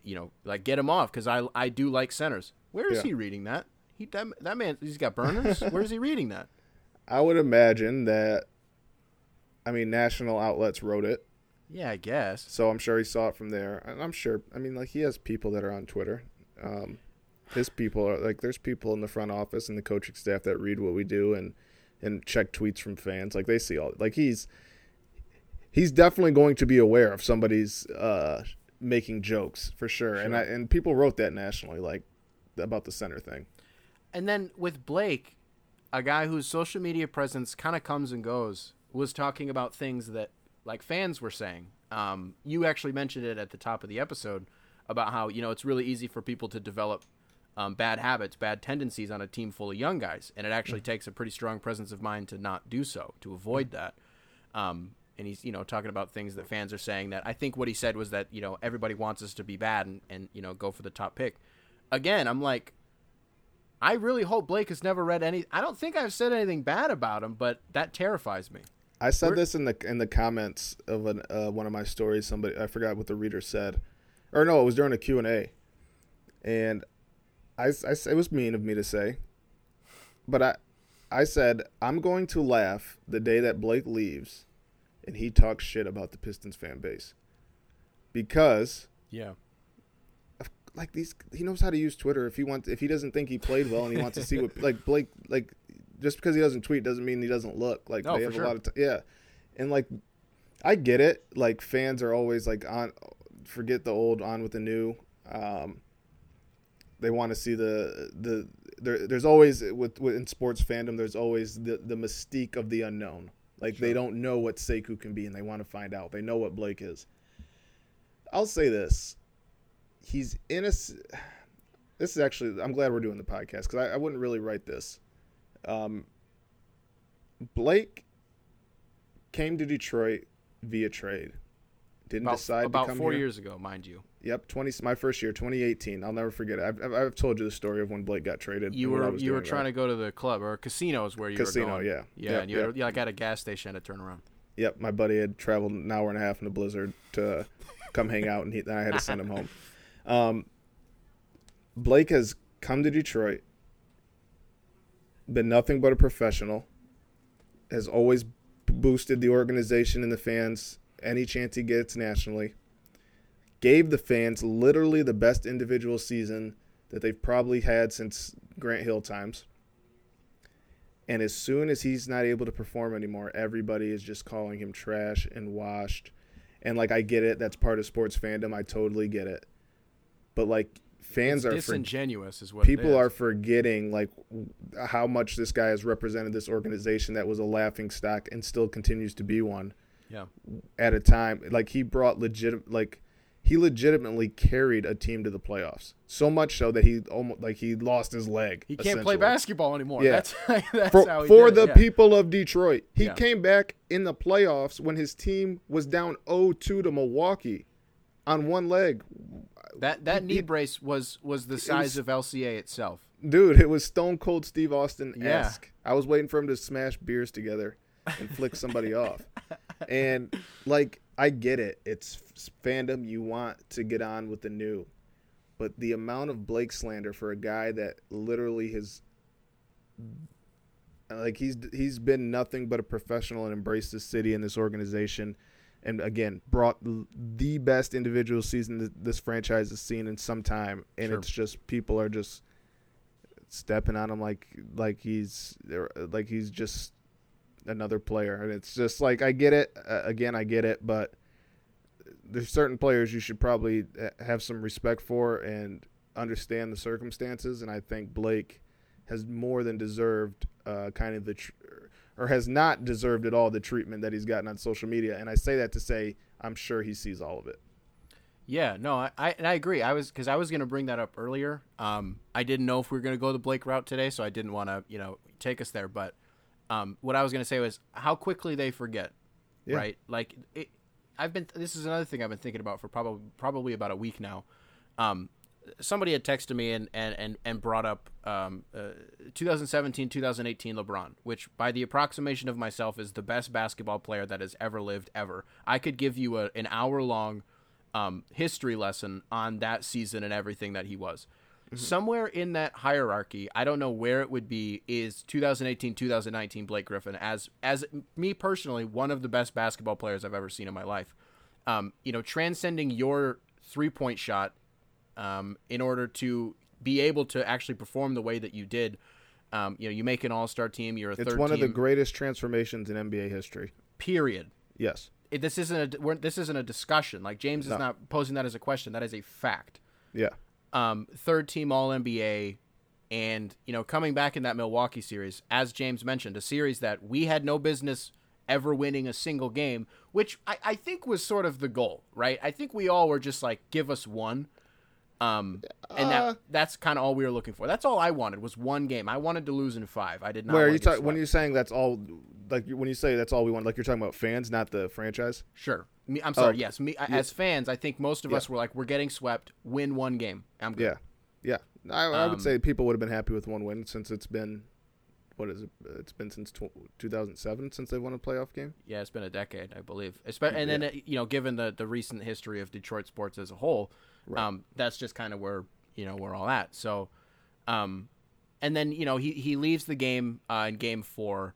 you know, like get him off because I I do like centers. Where is Yeah. he reading that? He that, that man, he's got burners. Where is he reading that? I would imagine that. I mean, national outlets wrote it, Yeah, I guess. so I'm sure he saw it from there. And I'm sure. I mean, like he has people that are on Twitter. Um, his people are like there's people in the front office and the coaching staff that read what we do and and check tweets from fans. Like they see all. Like he's he's definitely going to be aware of somebody's uh, making jokes for sure. And I and people wrote that nationally, like about the center thing. And then with Blake, a guy whose social media presence kind of comes and goes, was talking about things that like fans were saying. Um, you actually mentioned it at the top of the episode about how you know it's really easy for people to develop um, bad habits, bad tendencies on a team full of young guys, and it actually takes a pretty strong presence of mind to not do so, to avoid that. Um, and he's you know talking about things that fans are saying that I think what he said was that you know everybody wants us to be bad and, and you know go for the top pick. Again, I'm like, I really hope Blake has never read any. I don't think I've said anything bad about him, but that terrifies me. I said We're- this in the in the comments of an, uh, one of my stories. Somebody I forgot what the reader said, or no, it was during a Q and A, and I, I it was mean of me to say, but I I said I'm going to laugh the day that Blake leaves, and he talks shit about the Pistons fan base, because Yeah. like these he knows how to use Twitter if he wants if he doesn't think he played well and he wants to see what like Blake like just because he doesn't tweet doesn't mean he doesn't look like Oh, they have sure. a lot of t- yeah and like I get it like fans are always like on forget the old on with the new um they want to see the the there, there's always with, with in sports fandom there's always the the mystique of the unknown like they don't know what Sekou can be and they want to find out they know what Blake is I'll say this he's in a. s- This is actually. I'm glad we're doing the podcast because I, I wouldn't really write this. Um, Blake came to Detroit via trade. Didn't About, decide about to come four here. years ago, mind you. Yep, twenty. My first year, 2018. I'll never forget it. I've, I've, told you the story of when Blake got traded. You and what I were you were tand right? to go to the club or casinos where you Casino, were going. yeah. Yeah, Yep, and you yep. had, like at a gas station to turn around. Yep, my buddy had traveled an hour and a half in a blizzard to come hang out, and he, then I had to send him home. Um, Blake has come to Detroit, been nothing but a professional, has always boosted the organization and the fans any chance he gets nationally. Gave the fans literally the best individual season that they've probably had since Grant Hill times. And as soon as he's not able to perform anymore, everybody is just calling him trash and washed. And like I get it, that's part of sports fandom. I totally get it. But like fans It's are for, disingenuous, is what people are forgetting like how much this guy has represented this organization that was a laughing stock and still continues to be one Yeah, at a time. Like he brought legit like he legitimately carried a team to the playoffs. So much so that he almost like he lost his leg. he can't play basketball anymore. Yeah. That's that's for, how for the yeah. people of Detroit. He Yeah. came back in the playoffs when his team was down 0-2 to Milwaukee on one leg. That that knee brace was was the size was- of LCA itself. Dude, it was Stone Cold Steve Austin Yeah. I was waiting for him to smash beers together and flick somebody off. And like I get it. It's fandom. You want to get on with the new, but the amount of Blake slander for a guy that literally has, like he's he's been nothing but a professional and embraced this city and this organization, and again brought the best individual season that this franchise has seen in some time, and Sure. it's just people are just stepping on him like like he's like he's just another player and it's just like I get it uh, again I get it but there's certain players you should probably uh, have some respect for and understand the circumstances and I think Blake has more than deserved uh, kind of the tr- or has not deserved at all the treatment that he's gotten on social media and I say that to say I'm sure he sees all of it Yeah, no, I, I and I agree. I was because I was going to bring that up earlier. Um, I didn't know if we were going to go the Blake route today, so I didn't want to, you know, take us there. But um, what I was going to say was how quickly they forget, Yeah. right? Like, it, I've been. This is another thing I've been thinking about for probably probably about a week now. Um, somebody had texted me and and and, and brought up um, uh, 2017 2018 LeBron, which by the approximation of myself is the best basketball player that has ever lived ever. I could give you a, an hour long um, history lesson on that season and everything that he was. Somewhere in that hierarchy, I don't know where it would be, is 2018 2019 Blake Griffin as as me personally one of the best basketball players I've ever seen in my life. Um, you know, transcending your three point shot um, in order to be able to actually perform the way that you did. Um, you know, you make an All Star team. You're a it's one of the greatest transformations in NBA history period. yes It, this isn't a this isn't a discussion. Like James is No. not posing that as a question. That is a fact. yeah Um, third team All NBA, and you know, coming back in that Milwaukee series, as James mentioned, a series that we had no business ever winning a single game, which I, I think was sort of the goal, right? I think we all were just like, give us one. Um, and Uh, that that's kind of all we were looking for. That's all I wanted was one game. I wanted to lose in five. I did not. Where are you talking when you're saying that's all like when you say that's all we want like you're talking about fans not the franchise Sure. Me, I'm sorry. okay. Yes. Me as fans, I think most of Yeah. us were like, we're getting swept. Win one game. I'm good. yeah yeah I, I Um, would say people would have been happy with one win since it's been what is it it's been since tw- 2007 since they won a playoff game Yeah, it's been a decade, I believe. Espe- and then Yeah. uh, you know, given the the recent history of Detroit sports as a whole, Right. um, that's just kind of where you know we're all at. So, um, and then you know he he leaves the game uh, in game four,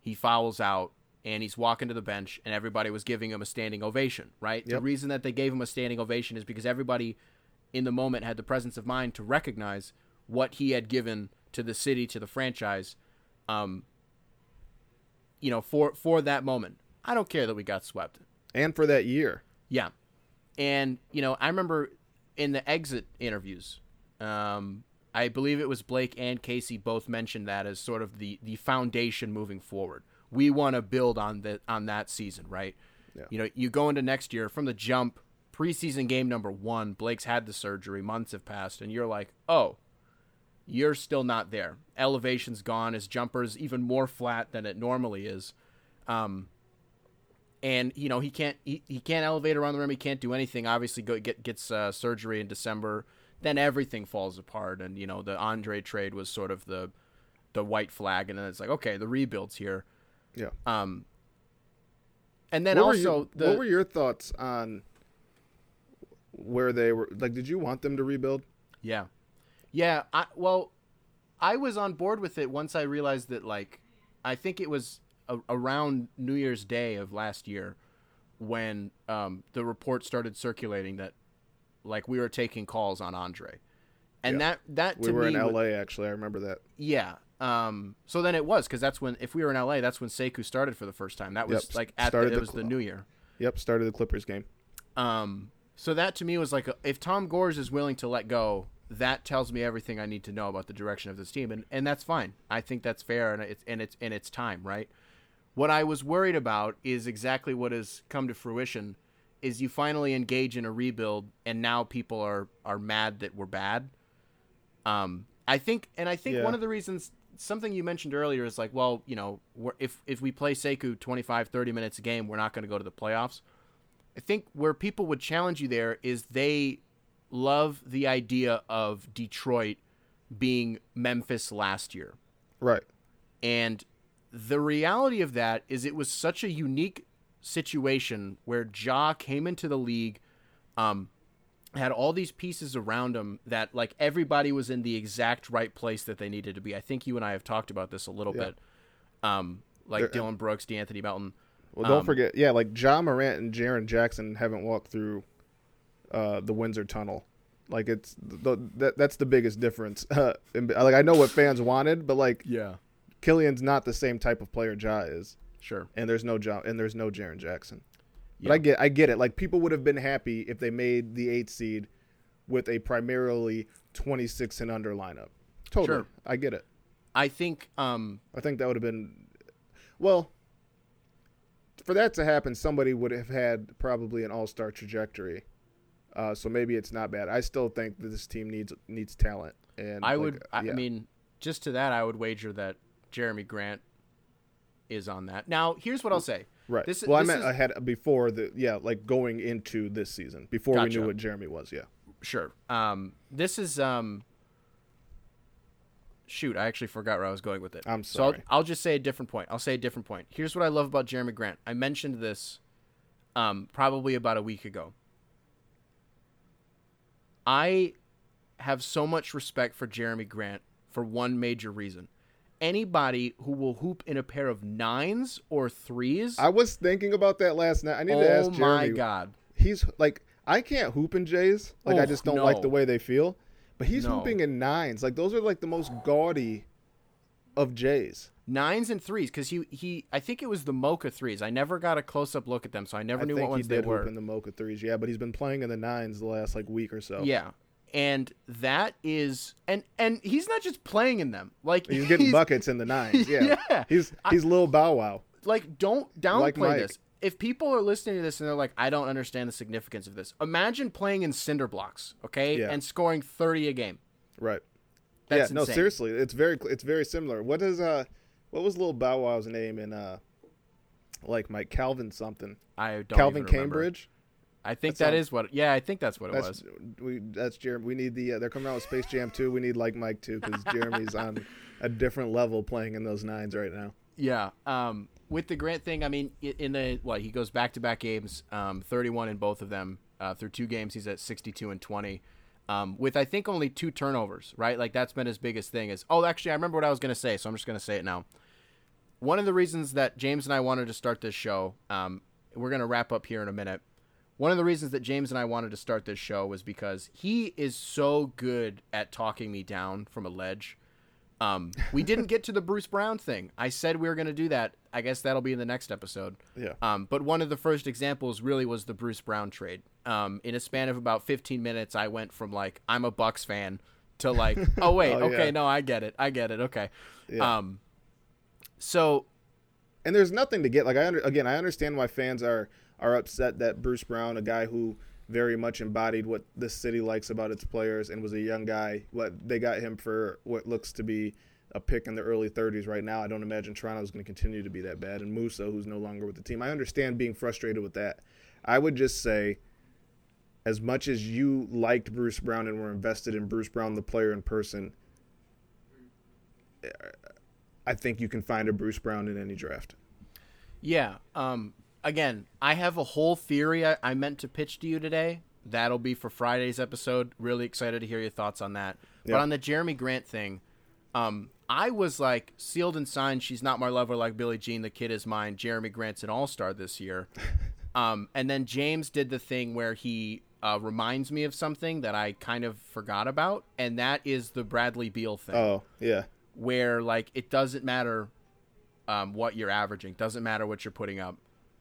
he fouls out and he's walking to the bench and everybody was giving him a standing ovation. Right. The reason that they gave him a standing ovation is because everybody in the moment had the presence of mind to recognize what he had given to the city to the franchise. Um, you know, for for that moment. I don't care that we got swept. and for that year Yeah. And, you know, I remember in the exit interviews, um, I believe it was Blake and Casey both mentioned that as sort of the, the foundation moving forward. We want to build on the on that season, right? Yeah. You know, you go into next year from the jump, preseason game number one, Blake's had the surgery, months have passed, and you're like, oh, you're still not there. Elevation's gone. His jumper's even more flat than it normally is. Um, and you know he can't he, he can't elevate around the rim. He can't do anything. Obviously, go get gets uh, surgery in December. Then everything falls apart, and you know the Andre trade was sort of the the white flag, and then it's like okay, the rebuild's here. yeah Um, and then what also the what were your thoughts on where they were like did you want them to rebuild Yeah. Yeah, I well I was on board with it once I realized that like I think it was a, around New Year's Day of last year when um, the report started circulating that like we were taking calls on Andre. And Yeah. that that we were in LA actually I remember that yeah. Um, so then it was because that's when if we were in LA, that's when Sekou started for the first time. That was Yep, like at the, started it the was the New Year. yep started the Clippers game Um, so that to me was like, if Tom Gores is willing to let go, that tells me everything I need to know about the direction of this team, and and that's fine. I think that's fair, and it's and it's and it's time, right? What I was worried about is exactly what has come to fruition. Is you finally engage in a rebuild, and now people are are mad that we're bad. Um, I think, and I think Yeah. one of the reasons something you mentioned earlier is like, well, you know, we're, if if we play Sekou 25, 30 minutes a game, we're not going to go to the playoffs. I think where people would challenge you there is they love the idea of Detroit being Memphis last year. right And the reality of that is it was such a unique situation where Ja came into the league, um, had all these pieces around him that like everybody was in the exact right place that they needed to be. I think you and I have talked about this a little Yeah. bit. Um, like There- Dillon Brooks, De'Anthony Melton. Well, don't Um, forget, yeah, like Ja Morant and Jaren Jackson haven't walked through uh, the Windsor Tunnel. Like it's the, that, that's the biggest difference. Uh, like I know what fans wanted, but like Yeah, Killian's not the same type of player Ja is, sure. and there's no Ja and there's no Jaren Jackson. But Yeah. I get I get it. Like people would have been happy if they made the eight seed with a primarily 26 and under lineup. Totally, Sure. I get it. I think um, I think that would have been well for that to happen somebody would have had probably an all-star trajectory. Uh, so maybe it's not bad. I still think that this team needs needs talent and I like, would. I, yeah. I mean, just to that, I would wager that Jerami Grant is on that. Now, here's what I'll say. right. this- well, I this meant is- ahead before the yeah, like going into this season before we knew what Jerami was, yeah. Sure. Um, this is um. Shoot, I actually forgot where I was going with it. I'm sorry. So I'll. I'll just say a different point. I'll say a different point. Here's what I love about Jerami Grant. I mentioned this, um, probably about a week ago. I have so much respect for Jerami Grant for one major reason. Anybody who will hoop in a pair of nines or threes, I was thinking about that last night. I need oh to ask Jerami. Oh my god, He's like I can't hoop in Jays. Like I just don't like the way they feel. But he's No. hooping in nines. Like those are like the most gaudy of Jays. Nines and threes because he he I think it was the Mocha threes. I never got a close up look at them, so I never I knew what he ones they did were. in the Mocha threes, yeah, but he's been playing in the nines the last like week or so. Yeah, and that is and and he's not just playing in them. Like He's getting buckets in the nines. Yeah. Yeah. He's he's little Bow Wow. Like don't downplay Like this. If people are listening to this and they're like, I don't understand the significance of this. Imagine playing in cinder blocks, okay, Yeah. and scoring thirty a game. Right. That's yeah, no, insane. seriously, it's very it's very similar. What does uh what was little Bow Wow's name in uh like Mike Calvin something? I don't Calvin. Cambridge? I think That that sounds- is what. Yeah, I think that's what it That's was. we that's Jerami. We need the uh, they're coming out with Space Jam 2. We need like Mike too cuz Jerami's on a different level playing in those nines right now. Yeah. Um, with the Grant thing, I mean, in the what he goes back to back games, um, 31 in both of them. Uh, through two games, he's at 62 and 20. Um, with I think only two turnovers, right? Like that's been his biggest thing. Is oh, actually, I remember what I was gonna say, so I'm just gonna say it now. One of the reasons that James and I wanted to start this show, um, we're gonna wrap up here in a minute. One of the reasons that James and I wanted to start this show was because he is so good at talking me down from a ledge. Um, we didn't get to the Bruce Brown thing. I said we were going to do that. I guess that'll be in the next episode. Yeah. Um, but one of the first examples really was the Bruce Brown trade. Um, in a span of about 15 minutes, I went from like I'm a Bucks fan to like, oh wait, Oh, okay, yeah. no, I get it, I get it, okay. Yeah. Um, so and there's nothing to get like I under, again I understand why fans are are upset that Bruce Brown, a guy who very much embodied what this city likes about its players and was a young guy, what they got him for what looks to be a pick in the early 30s right now. I don't imagine Toronto is going to continue to be that bad. And Musa, who's no longer with the team, I understand being frustrated with that. I would just say, as much as you liked Bruce Brown and were invested in Bruce Brown, the player in person, I think you can find a Bruce Brown in any draft. Yeah. Um, again, I have a whole theory I, I meant to pitch to you today. That'll be for Friday's episode. Really excited to hear your thoughts on that. Yeah. But on the Jerami Grant thing, um, I was like sealed and signed. She's not my lover like Billie Jean. The kid is mine. Jerami Grant's an all star this year. um, and then James did the thing where he uh, reminds me of something that I kind of forgot about, and that is the Bradley Beal thing Oh, yeah. Where like it doesn't matter um, what you're averaging, doesn't matter what you're putting up,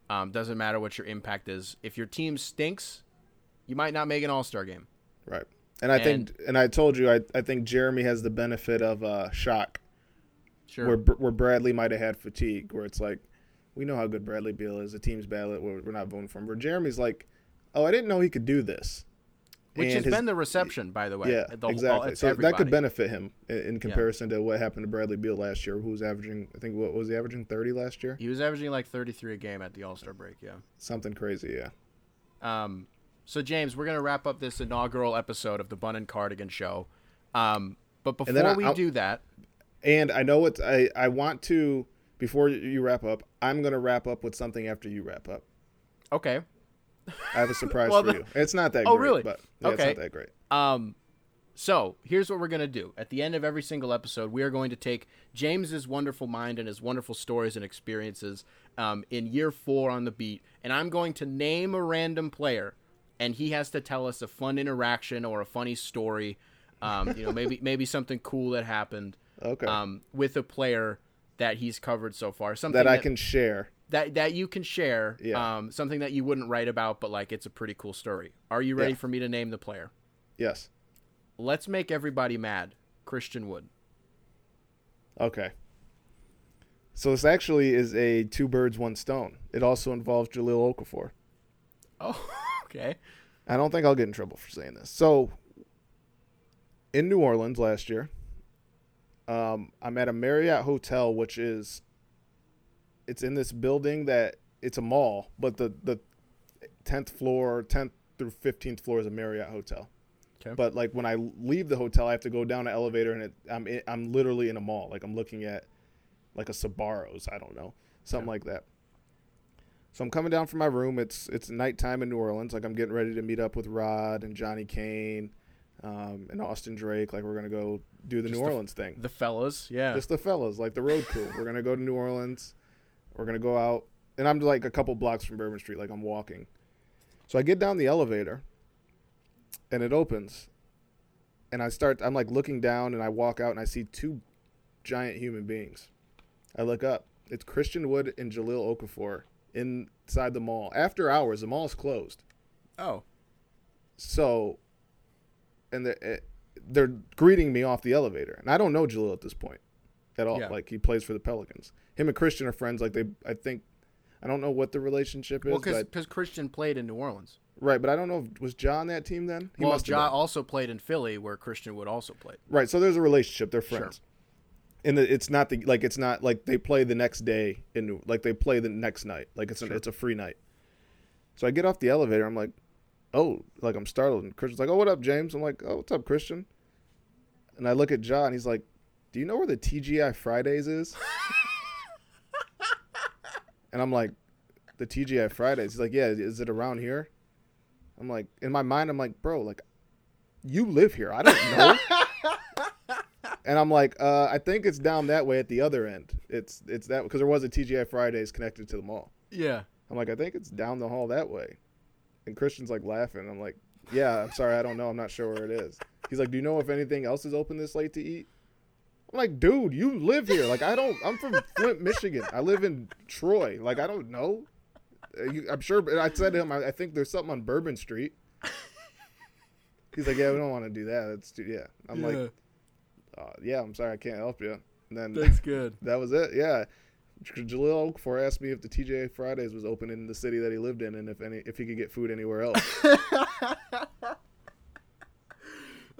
um, doesn't matter what your impact is. If your team stinks, you might not make an All Star game. Right. And I think, and I told you, I, I think Jerami has the benefit of uh, shock, Sure. where where Bradley might have had fatigue, where it's like, we know how good Bradley Beal is. The team's ballot, we're, we're not voting for him. Where Jerami's like, oh, I didn't know he could do this. Which has his- been the reception, by the way. yeah, The exactly. So that could benefit him in, in comparison to what happened to Bradley Beal last year, who was averaging, I think, what was he averaging, thirty last year? He was averaging like 33 a game at the All Star break. Yeah. Something crazy, yeah. Um, so James, we're gonna wrap up this inaugural episode of the Bun and Cardigan Show. Um, but before I- we I'll- do that, And I know it's I, I want to before you wrap up, I'm gonna wrap up with something after you wrap up. Okay. I have a surprise Well, for the- you. It's not that Oh, great, really? but yeah, it's Okay. not that great. Um, so here's what we're gonna do. At the end of every single episode, we are going to take James's wonderful mind and his wonderful stories and experiences um, in year four on the beat, and I'm going to name a random player, and he has to tell us a fun interaction or a funny story. Um, you know, maybe maybe something cool that happened Okay. um, with a player that he's covered so far. Something that I can share. That that you can share. Yeah. Um, something that you wouldn't write about, but like it's a pretty cool story. Are you ready Yeah. for me to name the player? Yes. Let's make everybody mad. Christian Wood. Okay. So this actually is a two birds, one stone. It also involves Jahlil Okafor. Oh, okay. I don't think I'll get in trouble for saying this. So, in New Orleans last year, um, I'm at a Marriott hotel, which is it's in this building that it's a mall, but the the tenth floor, tenth through fifteenth floor is a Marriott hotel. Okay. But like when I leave the hotel, I have to go down an elevator, and it, I'm in, I'm literally in a mall. Like I'm looking at like a Sbarros, I don't know, something Okay. like that. So I'm coming down from my room. It's it's nighttime in New Orleans. Like I'm getting ready to meet up with Rod and Johnny Kane, um, and Austin Drake. Like we're gonna go do the Just New the- Orleans thing. The fellas, yeah. Just the fellas, like the road crew. we're gonna go to New Orleans. We're gonna go out, and I'm like a couple blocks from Bourbon Street. Like I'm walking. So I get down the elevator, and it opens, and I start. I'm like looking down, and I walk out, and I see two giant human beings. I look up. It's Christian Wood and Jahlil Okafor inside the mall. After hours, the mall's closed. oh, So, and the, eh, they're greeting me off the elevator, and I don't know Jahlil at this point at all. Yeah. Like he plays for the Pelicans. Him and Christian are friends. Like they, I think, I don't know what the relationship is. well, because Christian played in New Orleans. right, but I don't know. if Was John that team then? He well, Ja also played in Philly, where Christian Wood also played. Right, so there's a relationship. They're friends. Sure. And the, it's not the like it's not like they play the next day in like they play the next night. Like it's an, it's a free night. So I get off the elevator. I'm like, oh, like I'm startled. And Christian's like, oh, what up, James? I'm like, oh, what's up, Christian? And I look at John. He's like, do you know where the TGI Fridays is? and I'm like, the TGI Fridays. He's like, yeah. Is it around here? I'm like, in my mind, I'm like, bro, like, you live here. I don't know. And I'm like, uh, I think it's down that way at the other end. It's it's that because there was a TGI Fridays connected to the mall. Yeah. I'm like, I think it's down the hall that way. And Christian's like laughing. I'm like, Yeah, I'm sorry, I don't know. I'm not sure where it is. He's like, Do you know if anything else is open this late to eat? I'm like, dude, you live here. Like, I don't. I'm from Flint, Michigan. I live in Troy. Like, I don't know. Uh, You, I'm sure. But I said to him, I, I think there's something on Bourbon Street. He's like, yeah, we don't want to do that. It's too, yeah. I'm like, uh, yeah, I'm sorry, I can't help you. And then that's good. that was it. Yeah. Jahlil Okafor asked me if the TGI Fridays was open in the city that he lived in, and if any if he could get food anywhere else.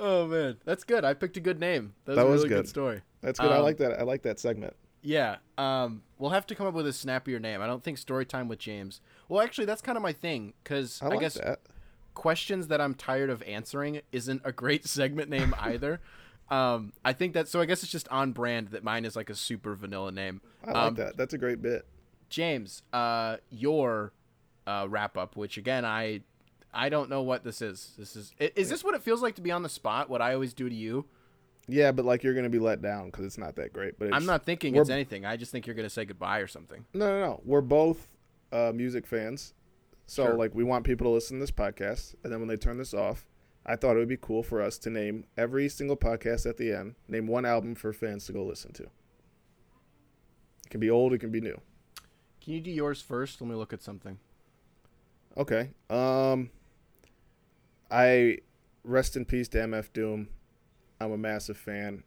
Oh man, that's good. I picked a good name. That was That a was really good. good. story. That's good. I Um, like that. I like that segment. Yeah. Um, we'll have to come up with a snappier name. I don't think story time with James. Well, actually, that's kind of my thing because I I, like guess that. questions that I'm tired of answering isn't a great segment name either. um, I think that so. I guess it's just on brand that mine is like a super vanilla name. I like um, that. That's a great bit. James, uh, your uh, wrap up, which again I I don't know what this is. This is is this what it feels like to be on the spot? What I always do to you? Yeah, but like you're gonna be let down because it's not that great. But it's, I'm not thinking it's anything. I just think you're gonna say goodbye or something. No, no, no. We're both uh, music fans, so Sure. like we want people to listen to this podcast, and then when they turn this off, I thought it would be cool for us to name every single podcast at the end, name one album for fans to go listen to. It can be old, it can be new. Can you do yours first? Let me look at something. Okay. Um I rest in peace to MF Doom. I'm a massive fan.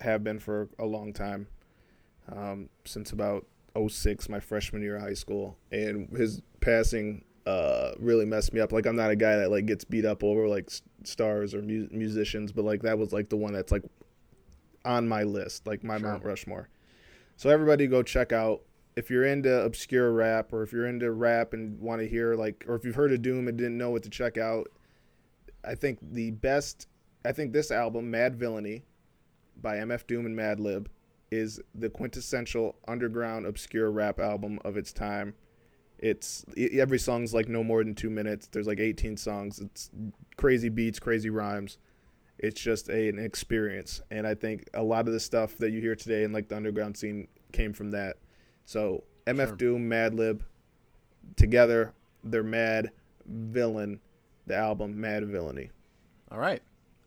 Have been for a long time. Um, since about 06, my freshman year of high school. And his passing uh really messed me up. Like I'm not a guy that like gets beat up over like stars or mu- musicians, but like that was like the one that's like on my list, like my Sure. Mount Rushmore. So everybody go check out if you're into obscure rap or if you're into rap and want to hear like or if you've heard of Doom and didn't know what to check out, I think the best I think this album, Madvillainy, by MF Doom and Madlib, is the quintessential underground obscure rap album of its time. It's every song's like no more than two minutes. There's like 18 songs. It's crazy beats, crazy rhymes. It's just a, an experience, and I think a lot of the stuff that you hear today in like the underground scene came from that. So MF Sure. Doom, Madlib, together they're Mad Villain. The album Madvillainy. All right.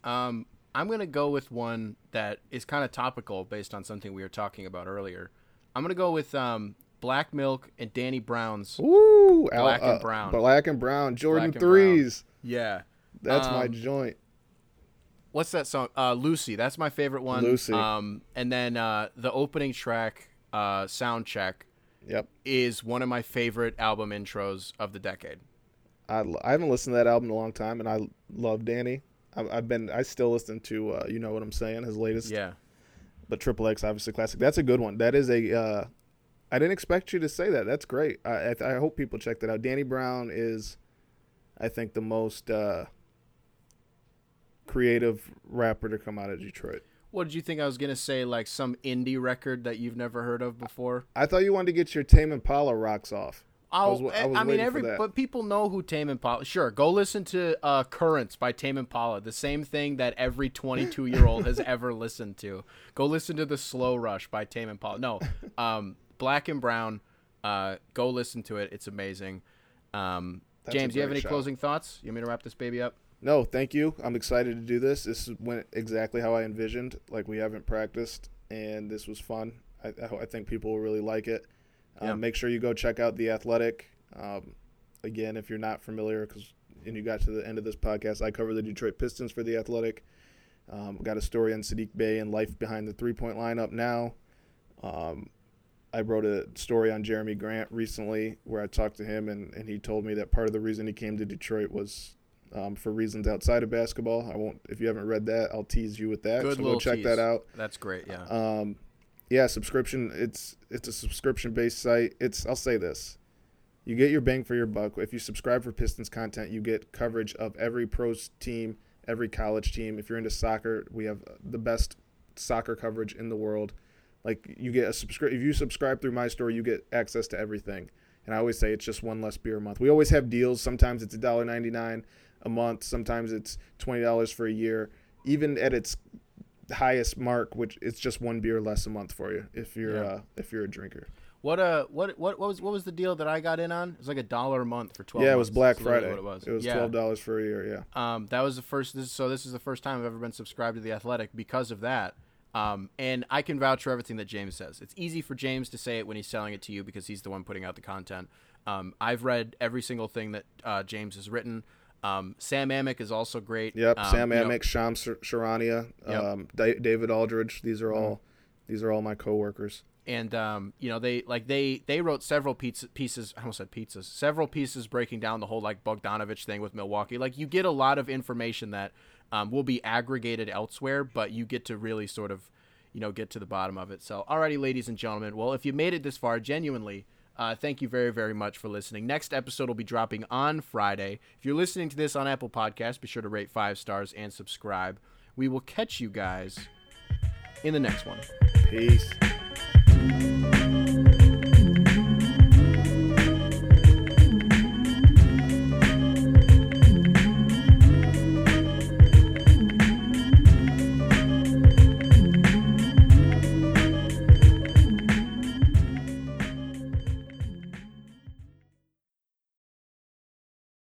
Um, I'm going to go with one that is kind of topical based on something we were talking about earlier. I'm going to go with um, Black Milk and Danny Brown's. Ooh, Al- Black and uh, Brown. Black and Brown. Jordan and Brown. threes. Yeah. That's my Um, joint. What's that song? Uh, Lucy. That's my favorite one. Lucy. Um, and then uh, the opening track, uh, Sound Check, Yep. is one of my favorite album intros of the decade. I, I haven't listened to that album in a long time, and I love Danny. I, I've been I still listen to uh, you know what I'm saying his latest. Yeah. But Triple X obviously classic. That's a good one. That is a. Uh, I didn't expect you to say that. That's great. I I, I hope people check that out. Danny Brown is, I think, the most uh, creative rapper to come out of Detroit. What did you think I was going to say? Like some indie record that you've never heard of before? I thought you wanted to get your Tame Impala rocks off. I was wa- I I, was mean, waiting for every but people know who Tame Impala. Sure, go listen to uh, "Currents" by Tame Impala, the same thing that every 22 year old has ever listened to. Go listen to "The Slow Rush" by Tame Impala. No, um, Black and Brown. Uh, go listen to it; it's amazing. Um, James, do you have any shout. closing thoughts? You want me to wrap this baby up? No, thank you. I'm excited to do this. This went exactly how I envisioned. Like we haven't practiced, and this was fun. I, I, I think people will really like it. Um, Yeah. Make sure you go check out the Athletic. Um, again, if you're not familiar, because and you got to the end of this podcast, I cover the Detroit Pistons for the Athletic. Um, got a story on Saddiq Bey and life behind the three point line up now. Um, I wrote a story on Jerami Grant recently where I talked to him, and, and he told me that part of the reason he came to Detroit was um, for reasons outside of basketball. I won't. If you haven't read that, I'll tease you with that. Good so go check tease. that out. That's great. Yeah. Um, yeah, subscription. It's it's a subscription based site. It's I'll say this. You get your bang for your buck. If you subscribe for Pistons content, you get coverage of every pros team, every college team. If you're into soccer, we have the best soccer coverage in the world. Like you get a subscribe if you subscribe through my store, you get access to everything. And I always say it's just one less beer a month. We always have deals. Sometimes it's $1.99 a month. Sometimes it's twenty dollars for a year. Even at its highest mark, which it's just one beer less a month for you if you're Yeah. uh, if you're a drinker. What uh what what what was what was the deal that I got in on? It was like a dollar a month for 12 yeah, it was months. Black That's Friday. What it was. It was yeah. twelve dollars for a year. Yeah. Um, that was the first. This, so this is the first time I've ever been subscribed to the Athletic because of that. Um, and I can vouch for everything that James says. It's easy for James to say it when he's selling it to you because he's the one putting out the content. Um, I've read every single thing that uh, James has written. Um, Sam Amick is also great. Yep. Um, Sam you know, Amick, Shams Charania. Mm-hmm. um, Da- David Aldridge. These are all these are all my coworkers. and um, you know they like they they wrote several pizza, pieces. I almost said pizzas. Several pieces breaking down the whole like Bogdanovich thing with Milwaukee. Like you get a lot of information that um, will be aggregated elsewhere, but you get to really sort of you know get to the bottom of it. So, alrighty, ladies and gentlemen. Well, if you made it this far, genuinely. Uh, thank you very, very much for listening. Next episode will be dropping on Friday. If you're listening to this on Apple Podcasts, be sure to rate five stars and subscribe. We will catch you guys in the next one. Peace.